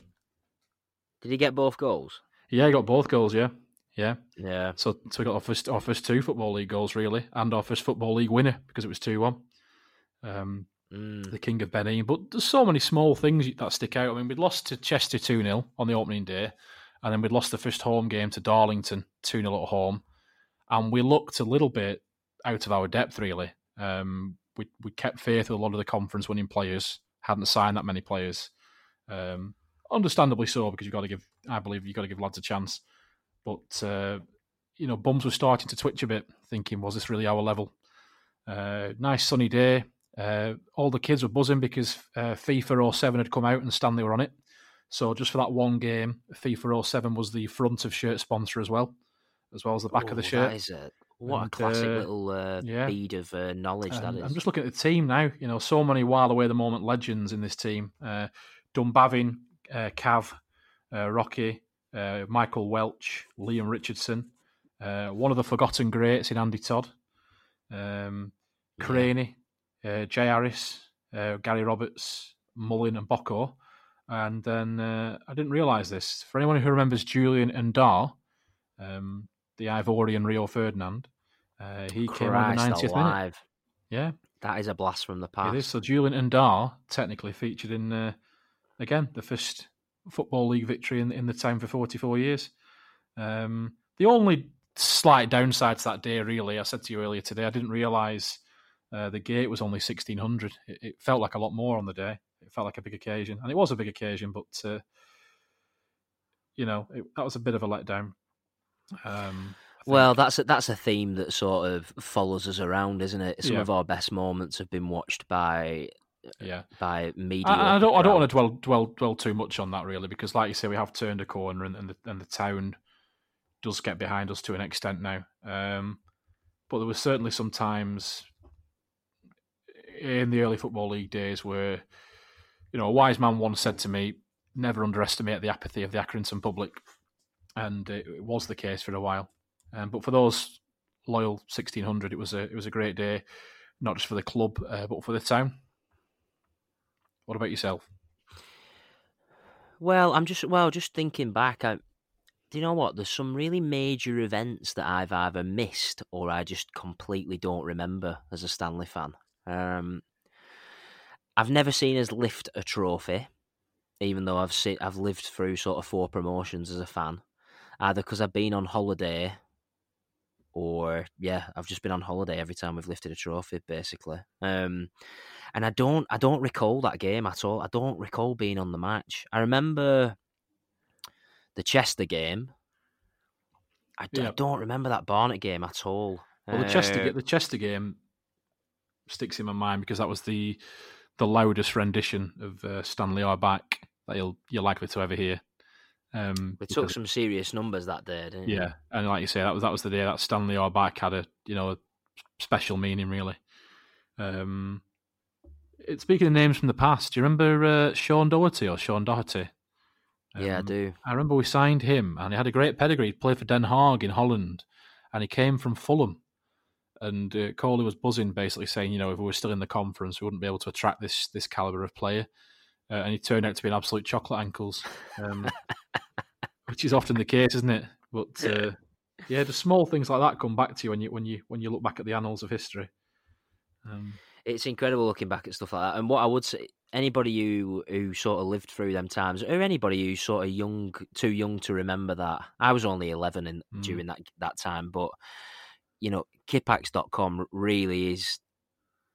Did he get both goals? yeah, he got both goals. Yeah, yeah. Yeah. So so we got our first our first two football league goals really, and our first football league winner because it was two one. Um, Mm. the king of Benin. But there's so many small things that stick out. I mean, we'd lost to Chester 2 0 on the opening day, and then we'd lost the first home game to Darlington 2 0 at home. And we looked a little bit out of our depth, really. Um, we, we kept faith with a lot of the conference winning players, hadn't signed that many players. Um, understandably so, because you've got to give, I believe, you've got to give lads a chance. But, uh, you know, bums were starting to twitch a bit, thinking, was this really our level? Uh, nice sunny day. Uh, all the kids were buzzing because uh, FIFA 07 had come out and Stanley were on it. So just for that one game, FIFA 07 was the front of shirt sponsor as well, as well as the back of the Oh, shirt. That is a, what a classic uh, little uh, yeah. bead of uh, knowledge that And is. I'm just looking at the team now. You know, so many while away the moment legends in this team. Uh, Dunbavin, uh, Cav, uh, Rocky, uh, Michael Welch, Liam Richardson, uh, one of the forgotten greats in Andy Todd, um, Yeah. Craney, uh, Jay Harris, uh, Gary Roberts, Mullin, and Boco. And then uh, I didn't realise this. For anyone who remembers Julian and Dar, um, the Ivorian Rio Ferdinand, uh, he came on the Christ 90th minute. Yeah, That is a blast from the past. it is. So Julian and Dar technically featured in uh, again the first football league victory in, in the town for 44 years. Um, the only slight downside to that day, really, I said to you earlier today, I didn't realise uh, the gate was only 1600. It, it felt like a lot more on the day. It felt like a big occasion, and it was a big occasion, but uh, you know it, that was a bit of a letdown. Um, Well, that's a, that's a theme that sort of follows us around, isn't it? Some Yeah. of our best moments have been watched by yeah. by media. I, I don't. I don't want to dwell dwell dwell too much on that really, because like you say, we have turned a corner, and, and the and the town does get behind us to an extent now. Um, but there was certainly some times in the early football league days where, you know, a wise man once said to me, "Never underestimate the apathy of the Accrington public," and it, it was the case for a while. Um, but for those loyal sixteen hundred, it was a it was a great day, not just for the club, uh, but for the town. What about yourself? Well, I'm just well, just thinking back. I, do you know what? There's some really major events that I've either missed or I just completely don't remember as a Stanley fan. Um, I've never seen us lift a trophy, even though I've seen I've lived through sort of four promotions as a fan, either because I've been on holiday, or yeah, I've just been on holiday every time we've lifted a trophy, basically. Um, and I don't I don't recall that game at all. I don't recall being on the match. I remember the Chester game. I, d- I don't remember that Barnet game at all. Well, the Chester Uh, the Chester game sticks in my mind because that was the the loudest rendition of uh, Stanley back that you'll you're likely to ever hear. Um, we took because- some serious numbers that day, didn't we? yeah, and like you say, that was that was the day that Stanley or back had a you know a special meaning really. Um, it, speaking of names from the past, do you remember uh, Sean Doherty or Sean Doherty? Yeah, I Um, do. I remember we signed him, and he had a great pedigree. He played for Den Haag in Holland, and he came from Fulham. And uh, Coley was buzzing, basically saying, you know, if we were still in the conference, we wouldn't be able to attract this this caliber of player. Uh, and he turned out to be an absolute chocolate ankles, um, which is often the case, isn't it? But uh, yeah, the small things like that come back to you when you when you when you look back at the annals of history. Um, It's incredible looking back at stuff like that. And what I would say, anybody who who sort of lived through them times, or anybody who's sort of young, too young to remember that. I was only eleven in, Mm. during that that time, but you know, kipax.com really is.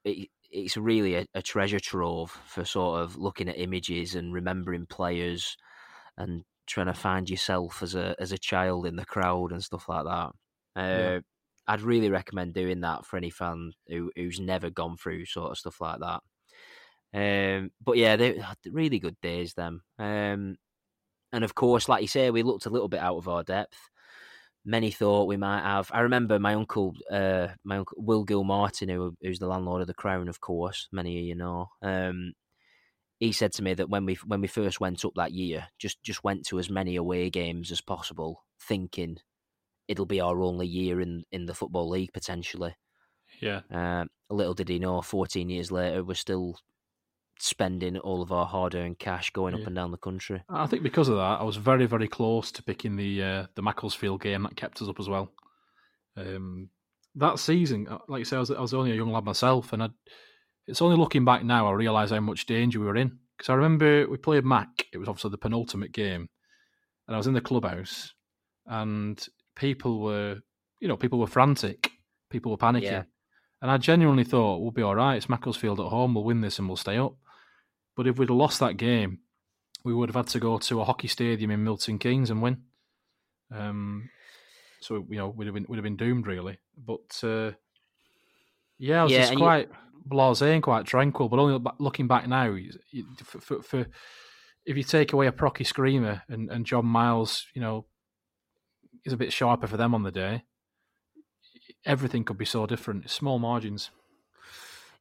It, it's really a, a treasure trove for sort of looking at images and remembering players, and trying to find yourself as a as a child in the crowd and stuff like that. Uh, Yeah. I'd really recommend doing that for any fan who who's never gone through sort of stuff like that. Um, but yeah, they had really good days. Them, um, and of course, like you say, we looked a little bit out of our depth. Many thought we might have. I remember my uncle, uh, my uncle Will Gilmartin, who who's the landlord of the Crown, of course. Many of you know. Um, he said to me that when we when we first went up that year, just just went to as many away games as possible, thinking it'll be our only year in in the football league potentially. yeah, Uh, little did he know, 14 years later, we're still spending all of our hard earned cash going Yeah. up and down the country. I think because of that, I was very, very close to picking the uh, the Macclesfield game that kept us up as well. Um, that season, uh, like you say, I was, I was only a young lad myself, and I, it's only looking back now I realise how much danger we were in. Because I remember we played Mac. It was obviously the penultimate game, and I was in the clubhouse, and people were, you know, people were frantic, people were panicking, Yeah. and I genuinely thought we'll be all right. It's Macclesfield at home. We'll win this and we'll stay up. But if we'd lost that game, we would have had to go to a hockey stadium in Milton Keynes and win. Um, so you know we'd have been would have been doomed really. But uh, yeah, I was Yeah, just and you- quite blasé and quite tranquil. But only looking back now, for, for, for if you take away a Procky screamer and, and John Miles, you know, is a bit sharper for them on the day. Everything could be so different. Small margins.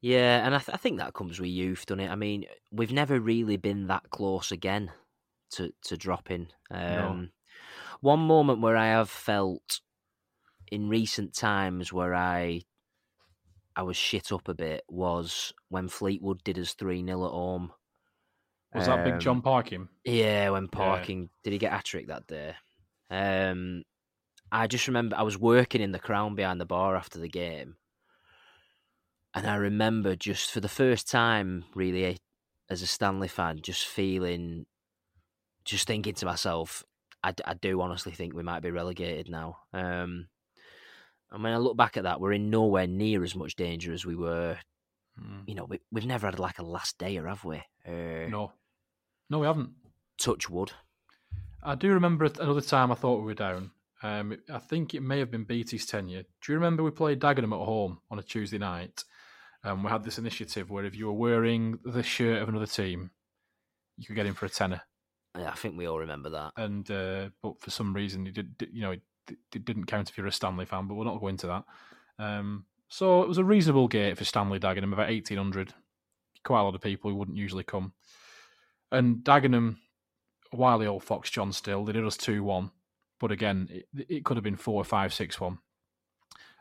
Yeah, and I, th- I think that comes with youth, doesn't it? I mean, we've never really been that close again to, to dropping. Um, One moment where I have felt in recent times where I I was shit up a bit was when Fleetwood did us 3 0 at home. Was that Big Um, John Parkin? Yeah, when Parkin, did he get a trick that day? Um, I just remember I was working in the crown behind the bar after the game, and I remember just for the first time, really, as a Stanley fan, just feeling, just thinking to myself, I do honestly think we might be relegated now. Um, and when I look back at that, we're in nowhere near as much danger as we were. Mm. You know, we, we've never had like a last day, or have we? Uh, No, no, we haven't. Touch wood. I do remember another time I thought we were down. Um, I think it may have been BT's tenure. Do you remember we played Dagenham at home on a Tuesday night? Um, we had this initiative where if you were wearing the shirt of another team, you could get in for a tenner. Yeah, I think we all remember that. And uh, but for some reason, it did, you know, it, it didn't count if you're a Stanley fan. But we'll not go into that. Um, so it was a reasonable gate for Stanley Dagenham, about eighteen hundred. Quite a lot of people who wouldn't usually come. And Dagenham, wily old Fox John still, they did us two one. But again, it, it could have been four, five, six one.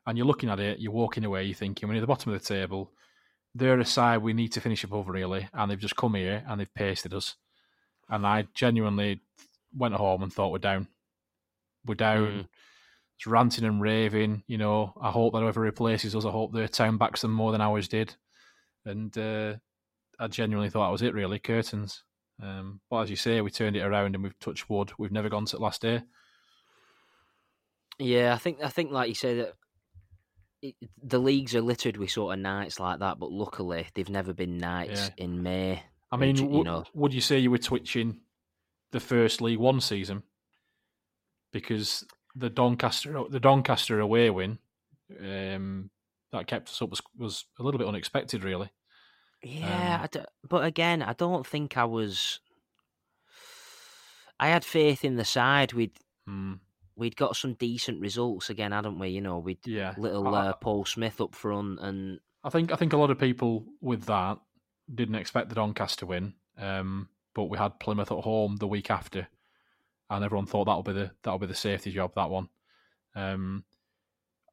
And you're looking at it, you're walking away, you're thinking, we're near the bottom of the table. They're a side we need to finish above, really. And they've just come here and they've pasted us. And I genuinely went home and thought we're down. We're down. Mm. It's ranting and raving. You know, I hope that whoever replaces us, I hope their town backs them more than ours did. And uh, I genuinely thought that was it, really. Curtains. Um, but as you say, we turned it around and we've touched wood. We've never gone to the last day. Yeah, I think I think like you say that it, the leagues are littered with sort of nights like that, but luckily they've never been nights in May. I mean, Which, you know- would you say you were twitching the first League One season because the Doncaster the Doncaster away win um, that kept us up was, was a little bit unexpected, really. Yeah, Um, I d- but again, I don't think I was. I had faith in the side. We'd Mm, we'd got some decent results again, hadn't we? You know, we'd yeah, little uh, Paul Smith up front, and I think I think a lot of people with that didn't expect the Doncaster win, um, but we had Plymouth at home the week after, and everyone thought that'll be the that'll be the safety job that one. Um,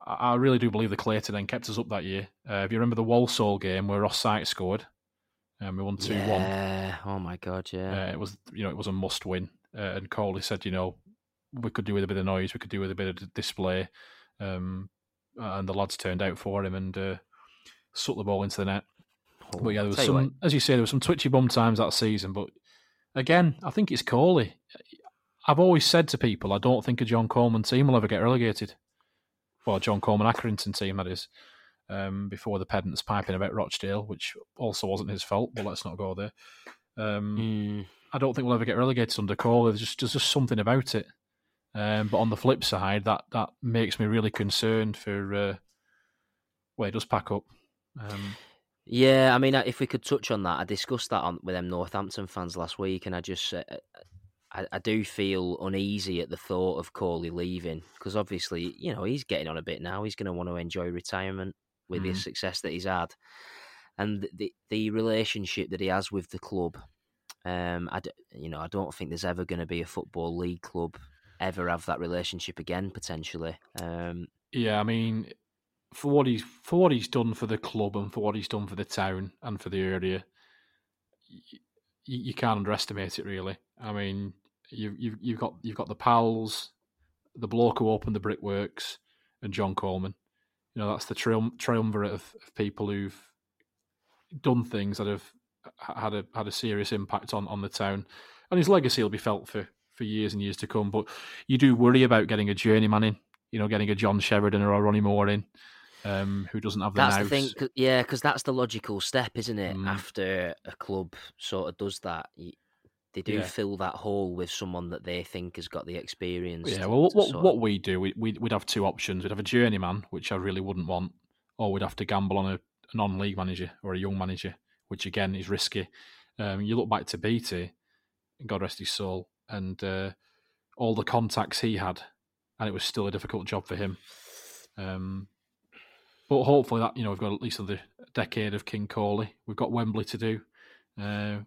I, I really do believe the Clayton then kept us up that year. Uh, if you remember the Walsall game where Ross Sykes scored, um, we won two one. yeah, oh my god, yeah, Uh, it was you know it was a must win, uh, and Coley said you know we could do with a bit of noise, we could do with a bit of display, um, and the lads turned out for him and uh, sucked the ball into the net. Oh, But yeah, there was tell you some, as you say, there was some twitchy bum times that season. But again, I think it's Coley. I've always said to people, I don't think a John Coleman team will ever get relegated. Well, John Coleman Accrington team, that is, um, before the pedants piping about Rochdale, which also wasn't his fault, but let's not go there. Um, Mm, I don't think we'll ever get relegated under Coley. There's just, there's just something about it. Um, but on the flip side, that, that makes me really concerned for uh, where he does pack up. Um, Yeah, I mean, if we could touch on that, I discussed that on, with them Northampton fans last week, and I just, uh, I, I do feel uneasy at the thought of Coley leaving because obviously, you know, he's getting on a bit now. He's going to want to enjoy retirement with Mhm. the success that he's had, and the the relationship that he has with the club. Um, I, d- you know, I don't think there's ever going to be a football league club ever have that relationship again potentially. Um, Yeah, I mean, for what he's for what he's done for the club and for what he's done for the town and for the area, you, you can't underestimate it. Really, I mean, you you've you've got you've got the pals, the bloke who opened the brickworks, and John Coleman. You know, that's the trium- triumvirate of, of people who've done things that have had a had a serious impact on on the town, and his legacy will be felt for for years and years to come. But you do worry about getting a journeyman in you know, getting a John Sheridan or a Ronnie Moore in, um, who doesn't have the That's nous. the thing, 'cause- yeah, because that's the logical step, isn't it? Mm. After a club sort of does that, they do Yeah. fill that hole with someone that they think has got the experience. Yeah, to- well, to what, what we do, we, we'd, we'd have two options. We'd have a journeyman, which I really wouldn't want, or we'd have to gamble on a, a non-league manager or a young manager, which again is risky. Um, you look back to Beattie, God rest his soul, and uh, all the contacts he had, and it was still a difficult job for him. Um, but hopefully that you know we've got at least another decade of King Coley. We've got Wembley to do. Uh,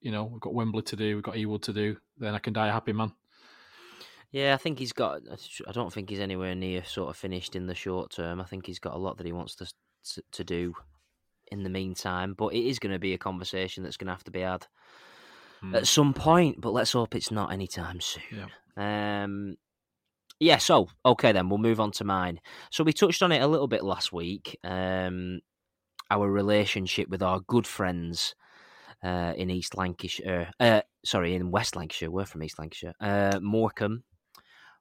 you know, we've got Wembley to do. We've got Ewood to do. Then I can die a happy man. Yeah, I think he's got. I don't think he's anywhere near sort of finished in the short term. I think he's got a lot that he wants to to, to do in the meantime. But it is going to be a conversation that's going to have to be had Hmm. at some point. But let's hope it's not anytime soon. Yeah. Um, yeah. So okay, then we'll move on to mine. So we touched on it a little bit last week. Um, our relationship with our good friends uh, in East Lancashire. Uh, sorry, in West Lancashire. We're from East Lancashire. Uh, Morecambe,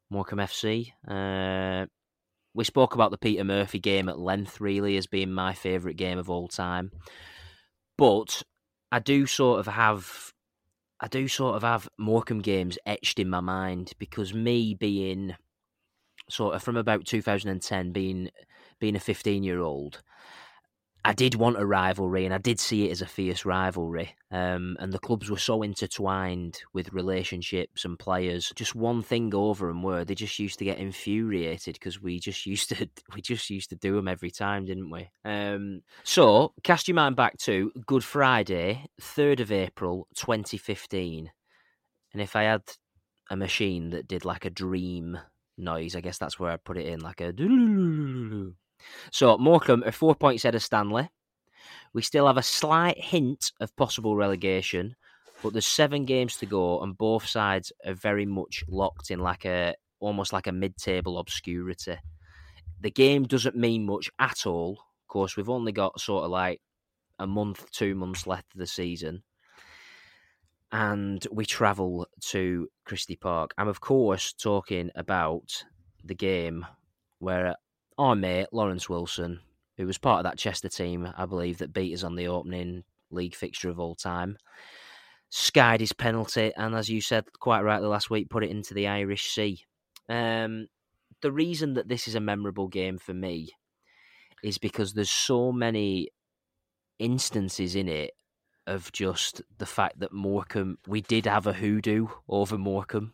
Morecambe FC. Uh, we spoke about the Peter Murphy game at length, really, as being my favourite game of all time. But I do sort of have, I do sort of have Morecambe games etched in my mind because me being sort of from about 2010, being being a 15 year old, I did want a rivalry and I did see it as a fierce rivalry. Um, and the clubs were so intertwined with relationships and players. Just one thing over them were they just used to get infuriated because we just used to we just used to do them every time, didn't we? Um, so cast your mind back to Good Friday, third of April, 2015. And if I had a machine that did like a dream noise, I guess that's where I'd put it in, like a. So Morecambe are four points ahead of Stanley. We still have a slight hint of possible relegation, but there's seven games to go, and both sides are very much locked in like a almost like a mid-table obscurity. The game doesn't mean much at all. Of course, we've only got sort of like a month, two months left of the season, and we travel to Christie Park. I'm of course talking about the game where our mate Lawrence Wilson, who was part of that Chester team, I believe, that beat us on the opening league fixture of all time, skied his penalty, and as you said quite rightly last week, put it into the Irish Sea. Um, the reason that this is a memorable game for me is because there's so many instances in it of just the fact that Morecambe, we did have a hoodoo over Morecambe.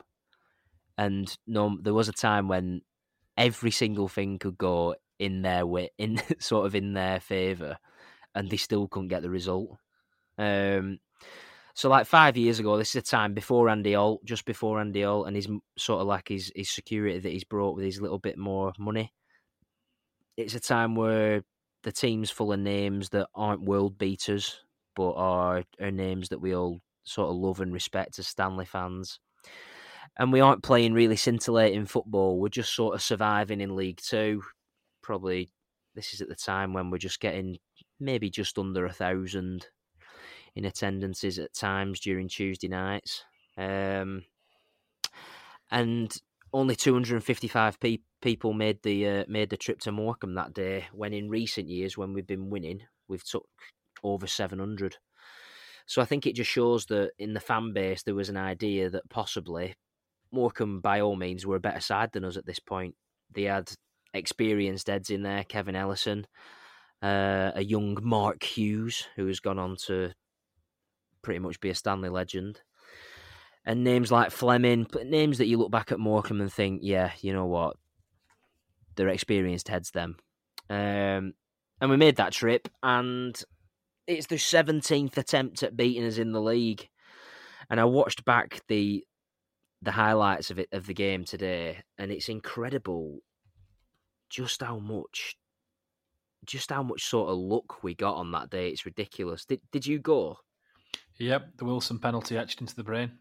And no, there was a time when every single thing could go in their way, in sort of in their favour, and they still couldn't get the result. Um, so like five years ago, this is a time before Andy Holt, just before Andy Holt, and his sort of like his his security that he's brought with his little bit more money. It's a time where the team's full of names that aren't world beaters, but are are names that we all sort of love and respect as Stanley fans and we aren't playing really scintillating football. We're just sort of surviving in League Two. Probably this is at the time when we're just getting maybe just under a thousand in attendances at times during Tuesday nights, um, and only 255 pe- people made the uh, made the trip to Morecambe that day. When in recent years, when we've been winning, we've took over 700. So I think it just shows that in the fan base there was an idea that possibly Morecambe, by all means, were a better side than us at this point. They had experienced heads in there, Kevin Ellison, uh, a young Mark Hughes, who has gone on to pretty much be a Stanley legend, and names like Fleming, names that you look back at Morecambe and think, yeah, you know what, they're experienced heads. Them, um, and we made that trip, and it's the seventeenth attempt at beating us in the league. And I watched back the the highlights of it of the game today, and it's incredible just how much just how much sort of luck we got on that day. It's ridiculous. Did did you go? Yep, the Wilson penalty etched into the brain.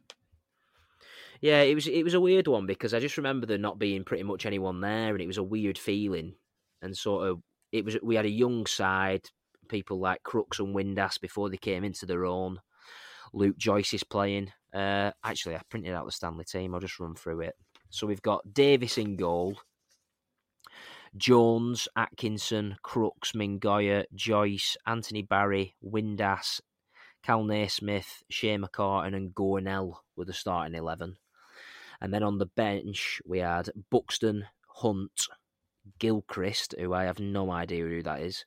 Yeah, it was it was a weird one because I just remember there not being pretty much anyone there, and it was a weird feeling. And sort of, it was we had a young side, people like Crooks and Windass before they came into their own. Luke Joyce is playing. Uh, actually, I printed out the Stanley team. I'll just run through it. So we've got Davis in goal, Jones, Atkinson, Crooks, Mingoia, Joyce, Anthony Barry, Windass, Kal Naismith, Shay McCartan, and Gornell were the starting 11. And then on the bench, we had Buxton, Hunt, Gilchrist, who I have no idea who that is,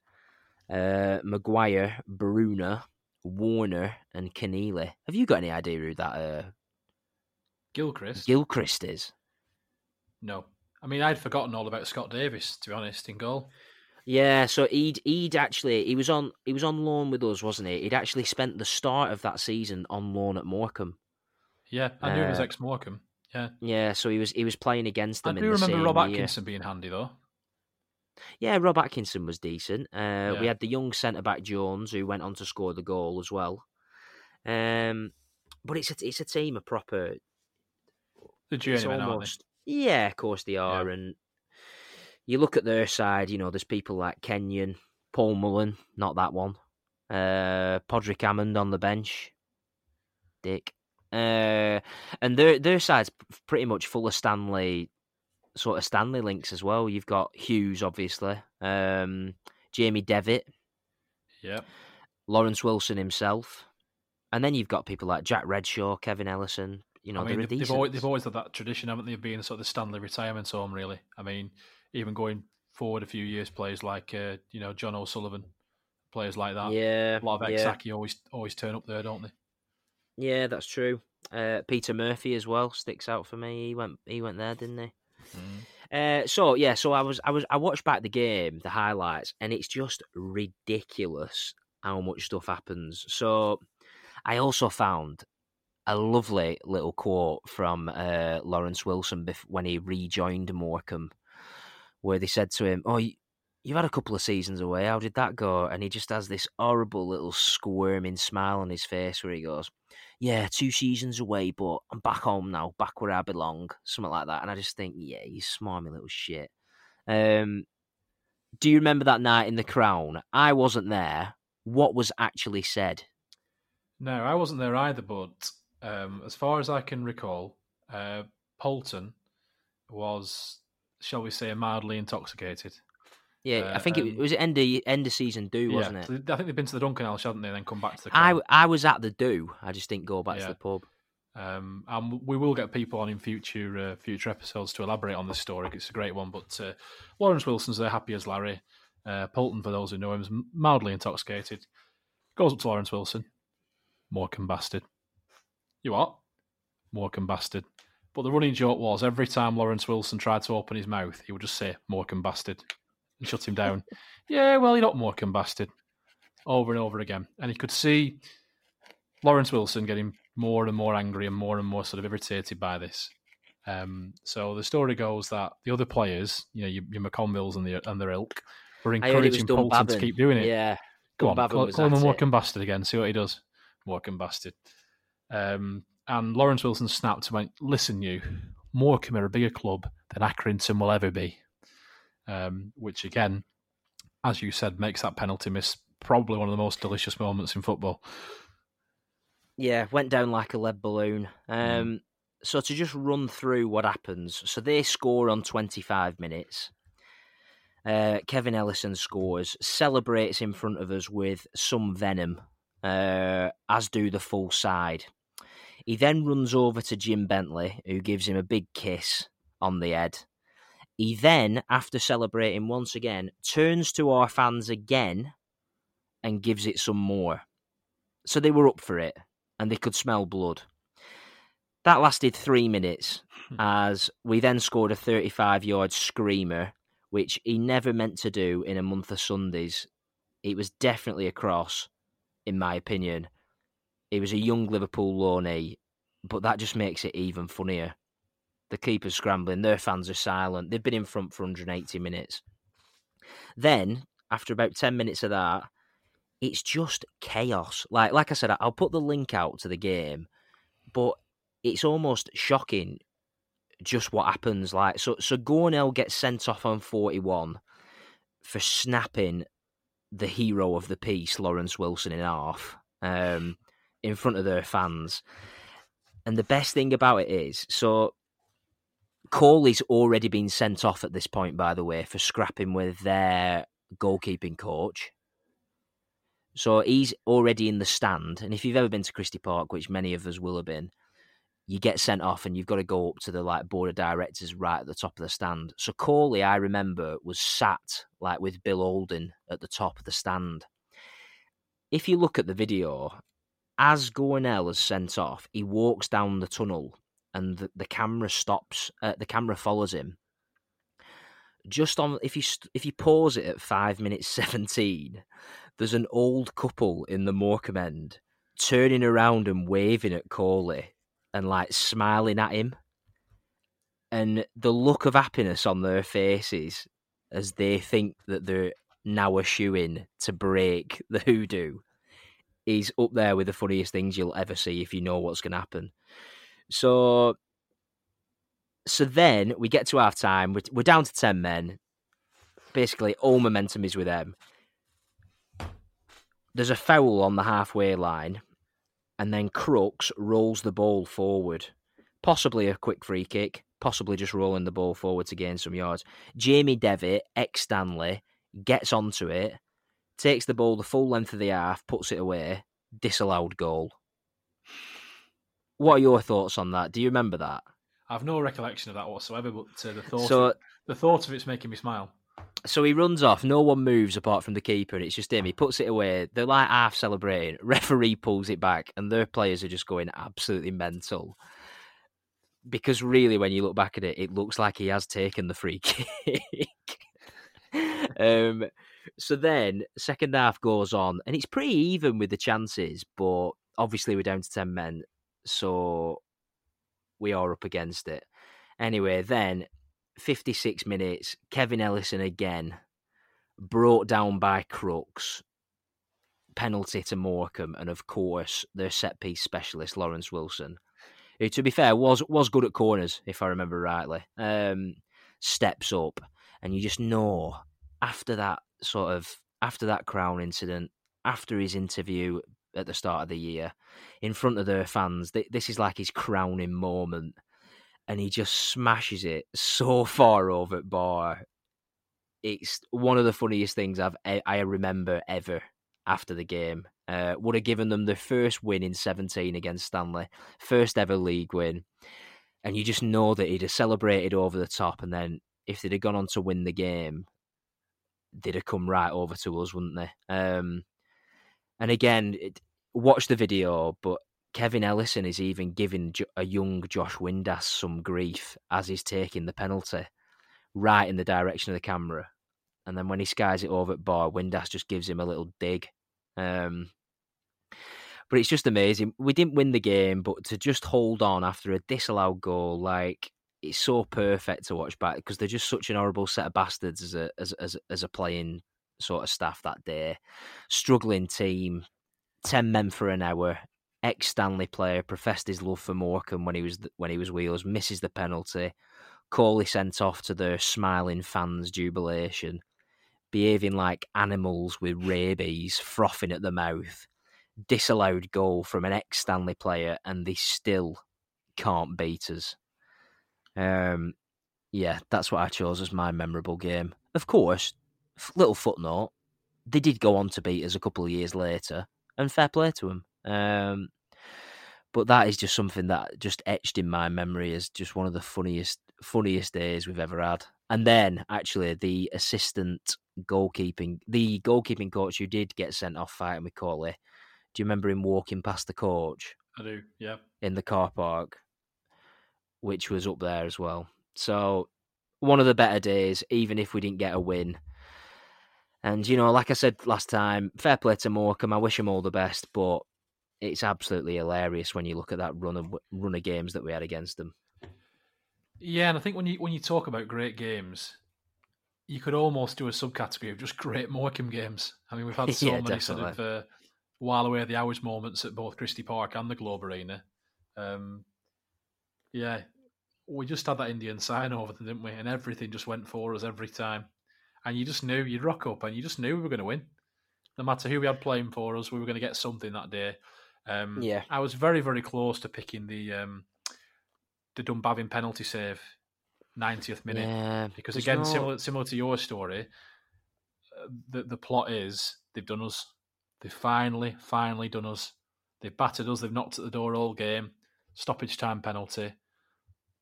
uh, Maguire, Bruna, Warner, and Conneely. Have you got any idea who that uh, Gilchrist? Gilchrist is? no. I mean, I'd forgotten all about Scott Davis, to be honest, in goal. Yeah, so he'd he'd actually he was on he was on loan with us, wasn't he? He'd actually spent the start of that season on loan at Morecambe. Yeah, I knew it was Uh, ex Morecambe. Yeah. Yeah, so he was he was playing against I them. do in the remember Rob year. Atkinson being handy, though. Yeah, Rob Atkinson was decent. Uh, We had the young centre back Jones who went on to score the goal as well. Um, but it's a it's a team of proper. The aren't almost yeah, of course they are, and you look at their side. You know, there's people like Kenyon, Paul Mullen, not that one. Uh, Padraig Amond on the bench. Dick. Uh, and their their side's pretty much full of Stanley, sort of Stanley links as well. You've got Hughes, obviously, um, Jamie Devitt, Yep. Lawrence Wilson himself, and then you've got people like Jack Redshaw, Kevin Ellison. You know, I mean, they've, they've, always, they've always had that tradition, haven't they, of being sort of the Stanley retirement home, really. I mean, even going forward a few years, players like, uh, you know, John O'Sullivan, players like that. yeah, A lot of yeah. ex-Accy always, always turn up there, don't they? Yeah, that's true. Uh, Peter Murphy as well sticks out for me. He went he went there, didn't he? Uh, so yeah, so I was I was I watched back the game, the highlights, and it's just ridiculous how much stuff happens. So I also found a lovely little quote from uh, Lawrence Wilson when he rejoined Morecambe, where they said to him, "Oh, you, you've had a couple of seasons away. How did that go?" And he just has this horrible little squirming smile on his face, where he goes, "Yeah, two seasons away, but I'm back home now, back where I belong." Something like that. And I just think, yeah, you smarmy little shit. Um, do you remember that night in the Crown? I wasn't there. What was actually said? No, I wasn't there either, but um, as far as I can recall, uh, Polton was, shall we say, mildly intoxicated. Yeah, I Uh, think it, um, it was end of end of season do, wasn't yeah, it? I think they've been to the Duncan House, haven't they? And then come back to the. I I was at the do. I just didn't go back Yeah. to the pub. Um, and we will get people on in future uh, future episodes to elaborate on this story. It's a great one. But uh, Lawrence Wilson's there, happy as Larry. Uh, Polton, for those who know him, is mildly intoxicated. Goes up to Lawrence Wilson. Morecambe bastard. You what? Morecambe bastard. But the running joke was every time Lawrence Wilson tried to open his mouth, he would just say Morecambe bastard and shut him down. yeah, well, you're not Morecambe bastard. Over and over again. And he could see Lawrence Wilson getting more and more angry and more and more sort of irritated by this. Um, so the story goes that the other players, you know, your, your McConvilles and, the, and their ilk, were I heard it encouraging Polton to keep doing it. Yeah, Go on, Dunbavin call, call him a. Morecambe bastard again. See what he does. Morecambe bastard. Um, and Lawrence Wilson snapped and went, "Listen, you, Morecambe are a bigger club than Accrington will ever be." Um, which again, as you said, makes that penalty miss probably one of the most delicious moments in football. Yeah, went down like a lead balloon. Mm. Um, So to just run through what happens, so they score on 25 minutes. Uh, Kevin Ellison scores, celebrates in front of us with some venom, uh, as do the full side. He then runs over to Jim Bentley, who gives him a big kiss on the head. He then, after celebrating once again, turns to our fans again and gives it some more. So they were up for it and they could smell blood. That lasted three minutes hmm. as we then scored a 35 yard screamer, which he never meant to do in a month of Sundays. It was definitely a cross, in my opinion. It was a young Liverpool loanee, but that just makes it even funnier. The keeper's scrambling, their fans are silent. They've been in front for 180 minutes. Then, after about 10 minutes of that, it's just chaos. Like like I said, I'll put the link out to the game, but it's almost shocking just what happens. Like so so Gornell gets sent off on 41 for snapping the hero of the piece, Lawrence Wilson, in half, um, in front of their fans. And the best thing about it is, so Coley's already been sent off at this point, by the way, for scrapping with their goalkeeping coach. So he's already in the stand. And if you've ever been to Christie Park, which many of us will have been, you get sent off and you've got to go up to the like board of directors right at the top of the stand. So Coley, I remember, was sat like with Bill Alden at the top of the stand. If you look at the video, as Gornell is sent off, he walks down the tunnel and the, the camera stops. Uh, the camera follows him. Just on, if you if you pause it at five minutes seventeen, there's an old couple in the Morecambe end turning around and waving at Coley and like smiling at him. And the look of happiness on their faces as they think that they're now a to break the hoodoo is up there with the funniest things you'll ever see if you know what's going to happen. So, so then we get to half time. We're, we're down to 10 men. Basically, all momentum is with them. there's a foul on the halfway line, and then Crooks rolls the ball forward, possibly a quick free kick, possibly just rolling the ball forward to gain some yards. Jamie Devitt, ex Stanley, gets onto it, takes the ball the full length of the half, puts it away, disallowed goal. What are your thoughts on that? Do you remember that? I've no recollection of that whatsoever, but uh, the thought So, the thought of it's making me smile. so he runs off. No one moves apart from the keeper, and it's just him. He puts it away. They're like half celebrating. Referee pulls it back, and their players are just going absolutely mental. Because really, when you look back at it, it looks like he has taken the free kick. um, so then, second half goes on, and it's pretty even with the chances, but obviously we're down to ten men, so we are up against it. Anyway, then 56 minutes, Kevin Ellison again, brought down by Crooks, penalty to Morecambe, and of course their set piece specialist Lawrence Wilson, who, to be fair, was was good at corners if I remember rightly. Um, steps up, and you just know after that sort of after that Crown incident, after his interview at the start of the year, in front of their fans, this is like his crowning moment and he just smashes it so far over bar. It's one of the funniest things I've I remember ever after the game. Uh, would have given them their first win in 17 against Stanley, first ever league win, and you just know that he'd have celebrated over the top, and then if they'd have gone on to win the game, they'd have come right over to us, wouldn't they? Um, and again, it, watch the video, but Kevin Ellison is even giving a young Josh Windass some grief as he's taking the penalty right in the direction of the camera. And then when he skies it over at bar, Windass just gives him a little dig. Um, but it's just amazing. We didn't win the game, but to just hold on after a disallowed goal, like it's so perfect to watch back because they're just such an horrible set of bastards as a as as as a playing sort of staff that day. Struggling team, ten men for an hour. Ex Stanley player professed his love for Morecambe when he was when he was Wheels, misses the penalty. Coley sent off to their smiling fans' jubilation, behaving like animals with rabies, frothing at the mouth. Disallowed goal from an ex Stanley player, and they still can't beat us. Um, yeah, that's what I chose as my memorable game. Of course, little footnote: they did go on to beat us a couple of years later, and fair play to them. Um, but that is just something that just etched in my memory as just one of the funniest funniest days we've ever had. And then actually the assistant goalkeeping the goalkeeping coach who did get sent off fighting with Coley. Do you remember him walking past the coach I do, yeah. in the car park? Which was up there as well. So one of the better days, even if we didn't get a win. And you know, like I said last time, fair play to Morecambe. I wish him all the best, but it's absolutely hilarious when you look at that run of run of games that we had against them. Yeah, and I think when you when you talk about great games, you could almost do a subcategory of just great Morecambe games. I mean, we've had so Yeah, many sort of uh, while away the hours moments at both Christie Park and the Globe Arena. Um, yeah, we just had that Indian sign over them, didn't we? And everything just went for us every time. And you just knew you'd rock up, and you just knew we were going to win. No matter who we had playing for us, we were going to get something that day. Um, Yeah. I was very, very close to picking the um, the Dunbavin penalty save, 90th minute Yeah, because again, no- similar similar to your story, uh, the the plot is they've done us. They've finally, finally done us. They've battered us. They've knocked at the door all game. Stoppage time penalty.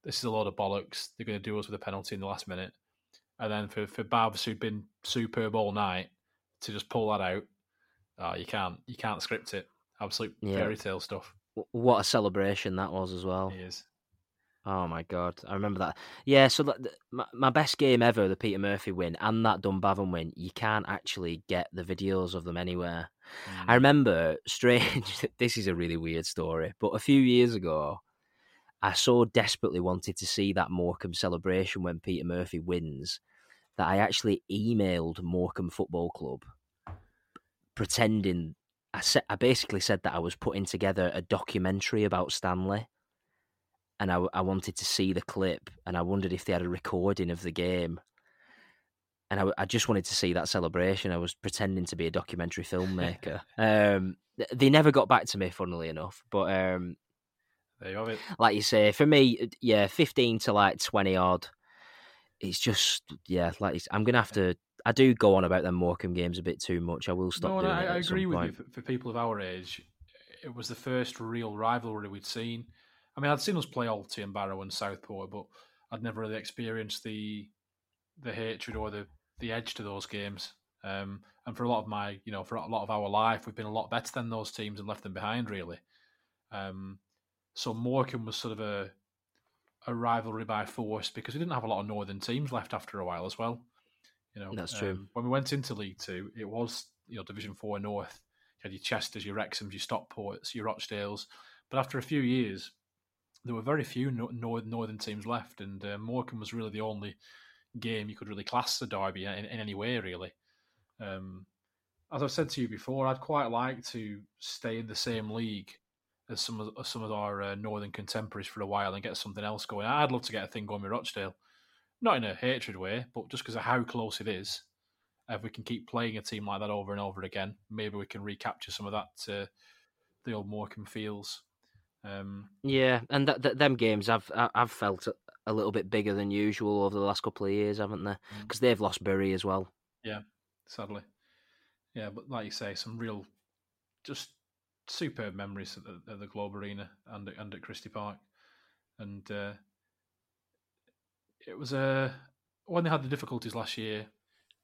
This is a lot of bollocks. They're going to do us with a penalty in the last minute, and then for for Babs, who'd been superb all night, to just pull that out. Oh, you can't, you can't script it. Absolute Yeah. fairy tale stuff. what a celebration that was as well. He is. Oh my god, I remember that. Yeah, so that, my, my best game ever, the Peter Murphy win and that Dunbavin win, you can't actually get the videos of them anywhere. I Mm. remember, strange, this is a really weird story, but a few years ago, I so desperately wanted to see that Morecambe celebration when Peter Murphy wins that I actually emailed Morecambe Football Club pretending. I, said, I basically said that I was putting together a documentary about Stanley and I, I wanted to see the clip and I wondered if they had a recording of the game. and I, I just wanted to see that celebration. I was pretending to be a documentary filmmaker. um, they never got back to me, funnily enough. But um, There you have it. like you say, for me, yeah, fifteen to like twenty odd. It's just yeah, like it's- I'm gonna have to. I do go on about them Morecambe games a bit too much. I will stop no, doing I, it. I agree with point. you. For, for people of our age, it was the first real rivalry we'd seen. I mean, I'd seen us play Alty and Barrow and Southport, but I'd never really experienced the the hatred or the the edge to those games. Um, and for a lot of my, you know, for a lot of our life, we've been a lot better than those teams and left them behind, really. Um, so Morecambe was sort of a a rivalry by force because we didn't have a lot of northern teams left after a while as well. You know, That's true. um, when we went into League Two, it was you know Division Four North. You had your Chesters, your Wrexhams, your Stockports, your Rochdales. But after a few years, there were very few no- northern teams left, and uh, Morecambe was really the only game you could really class the derby in, in any way, really. Um, as I've said to you before, I'd quite like to stay in the same league as some of some of our uh, northern contemporaries for a while and get something else going. I'd love to get a thing going with Rochdale, not in a hatred way, but just because of how close it is. If we can keep playing a team like that over and over again, maybe we can recapture some of that uh, the old Morecambe feels. Um, Yeah, and that, that them games I've I've felt a- little bit bigger than usual over the last couple of years, haven't they? Mm. Because they've lost Bury as well. Yeah, sadly. Yeah, but like you say, some real, just superb memories at the, at the Globe Arena and at- and at Christie Park, and uh, it was a when they had the difficulties last year.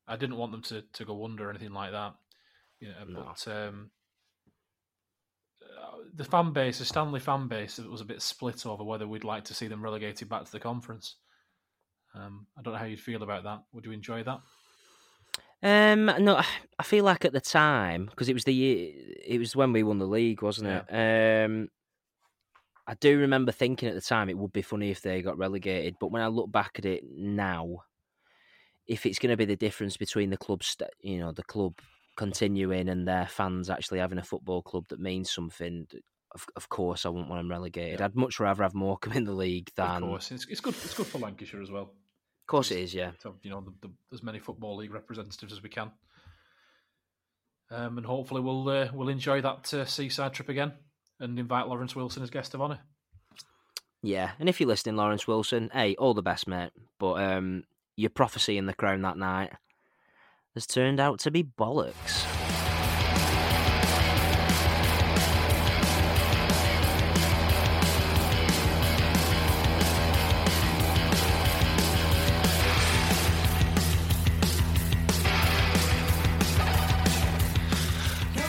I didn't want them to, to go under or anything like that, you know. No. But um, uh, the fan base, the Stanley fan base, it was a bit split over whether we'd like to see them relegated back to the conference. Um, I don't know how you'd feel about that. Would you enjoy that? Um, no, I feel like at the time because it was the year, it was when we won the league, wasn't it? Um, I do remember thinking at the time it would be funny if they got relegated, but when I look back at it now, if it's going to be the difference between the club, st- you know, the club continuing and their fans actually having a football club that means something, of, of course I wouldn't want them relegated. Yeah. I'd much rather have Morecambe in the league than. Of course, it's, it's good. It's good for Lancashire as well. Of course it is, yeah. To you know, the, the, as many football league representatives as we can, um, and hopefully we'll uh, we'll enjoy that uh, seaside trip again and invite Laurence Wilson as guest of honour. Yeah, and if you're listening, Laurence Wilson, hey, all the best, mate. But um, your prophecy in the crown that night has turned out to be bollocks.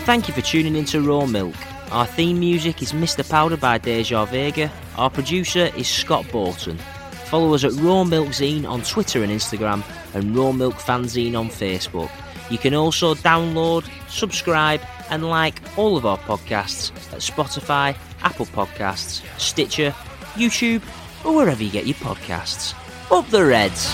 Thank you for tuning into Raw Milk. Our theme music is Mr. Powder by Deja Vega. Our producer is Scott Borton. Follow us at Raw Milk Zine on Twitter and Instagram and Raw Milk Fanzine on Facebook. You can also download, subscribe, and like all of our podcasts at Spotify, Apple Podcasts, Stitcher, YouTube, or wherever you get your podcasts. Up the Reds!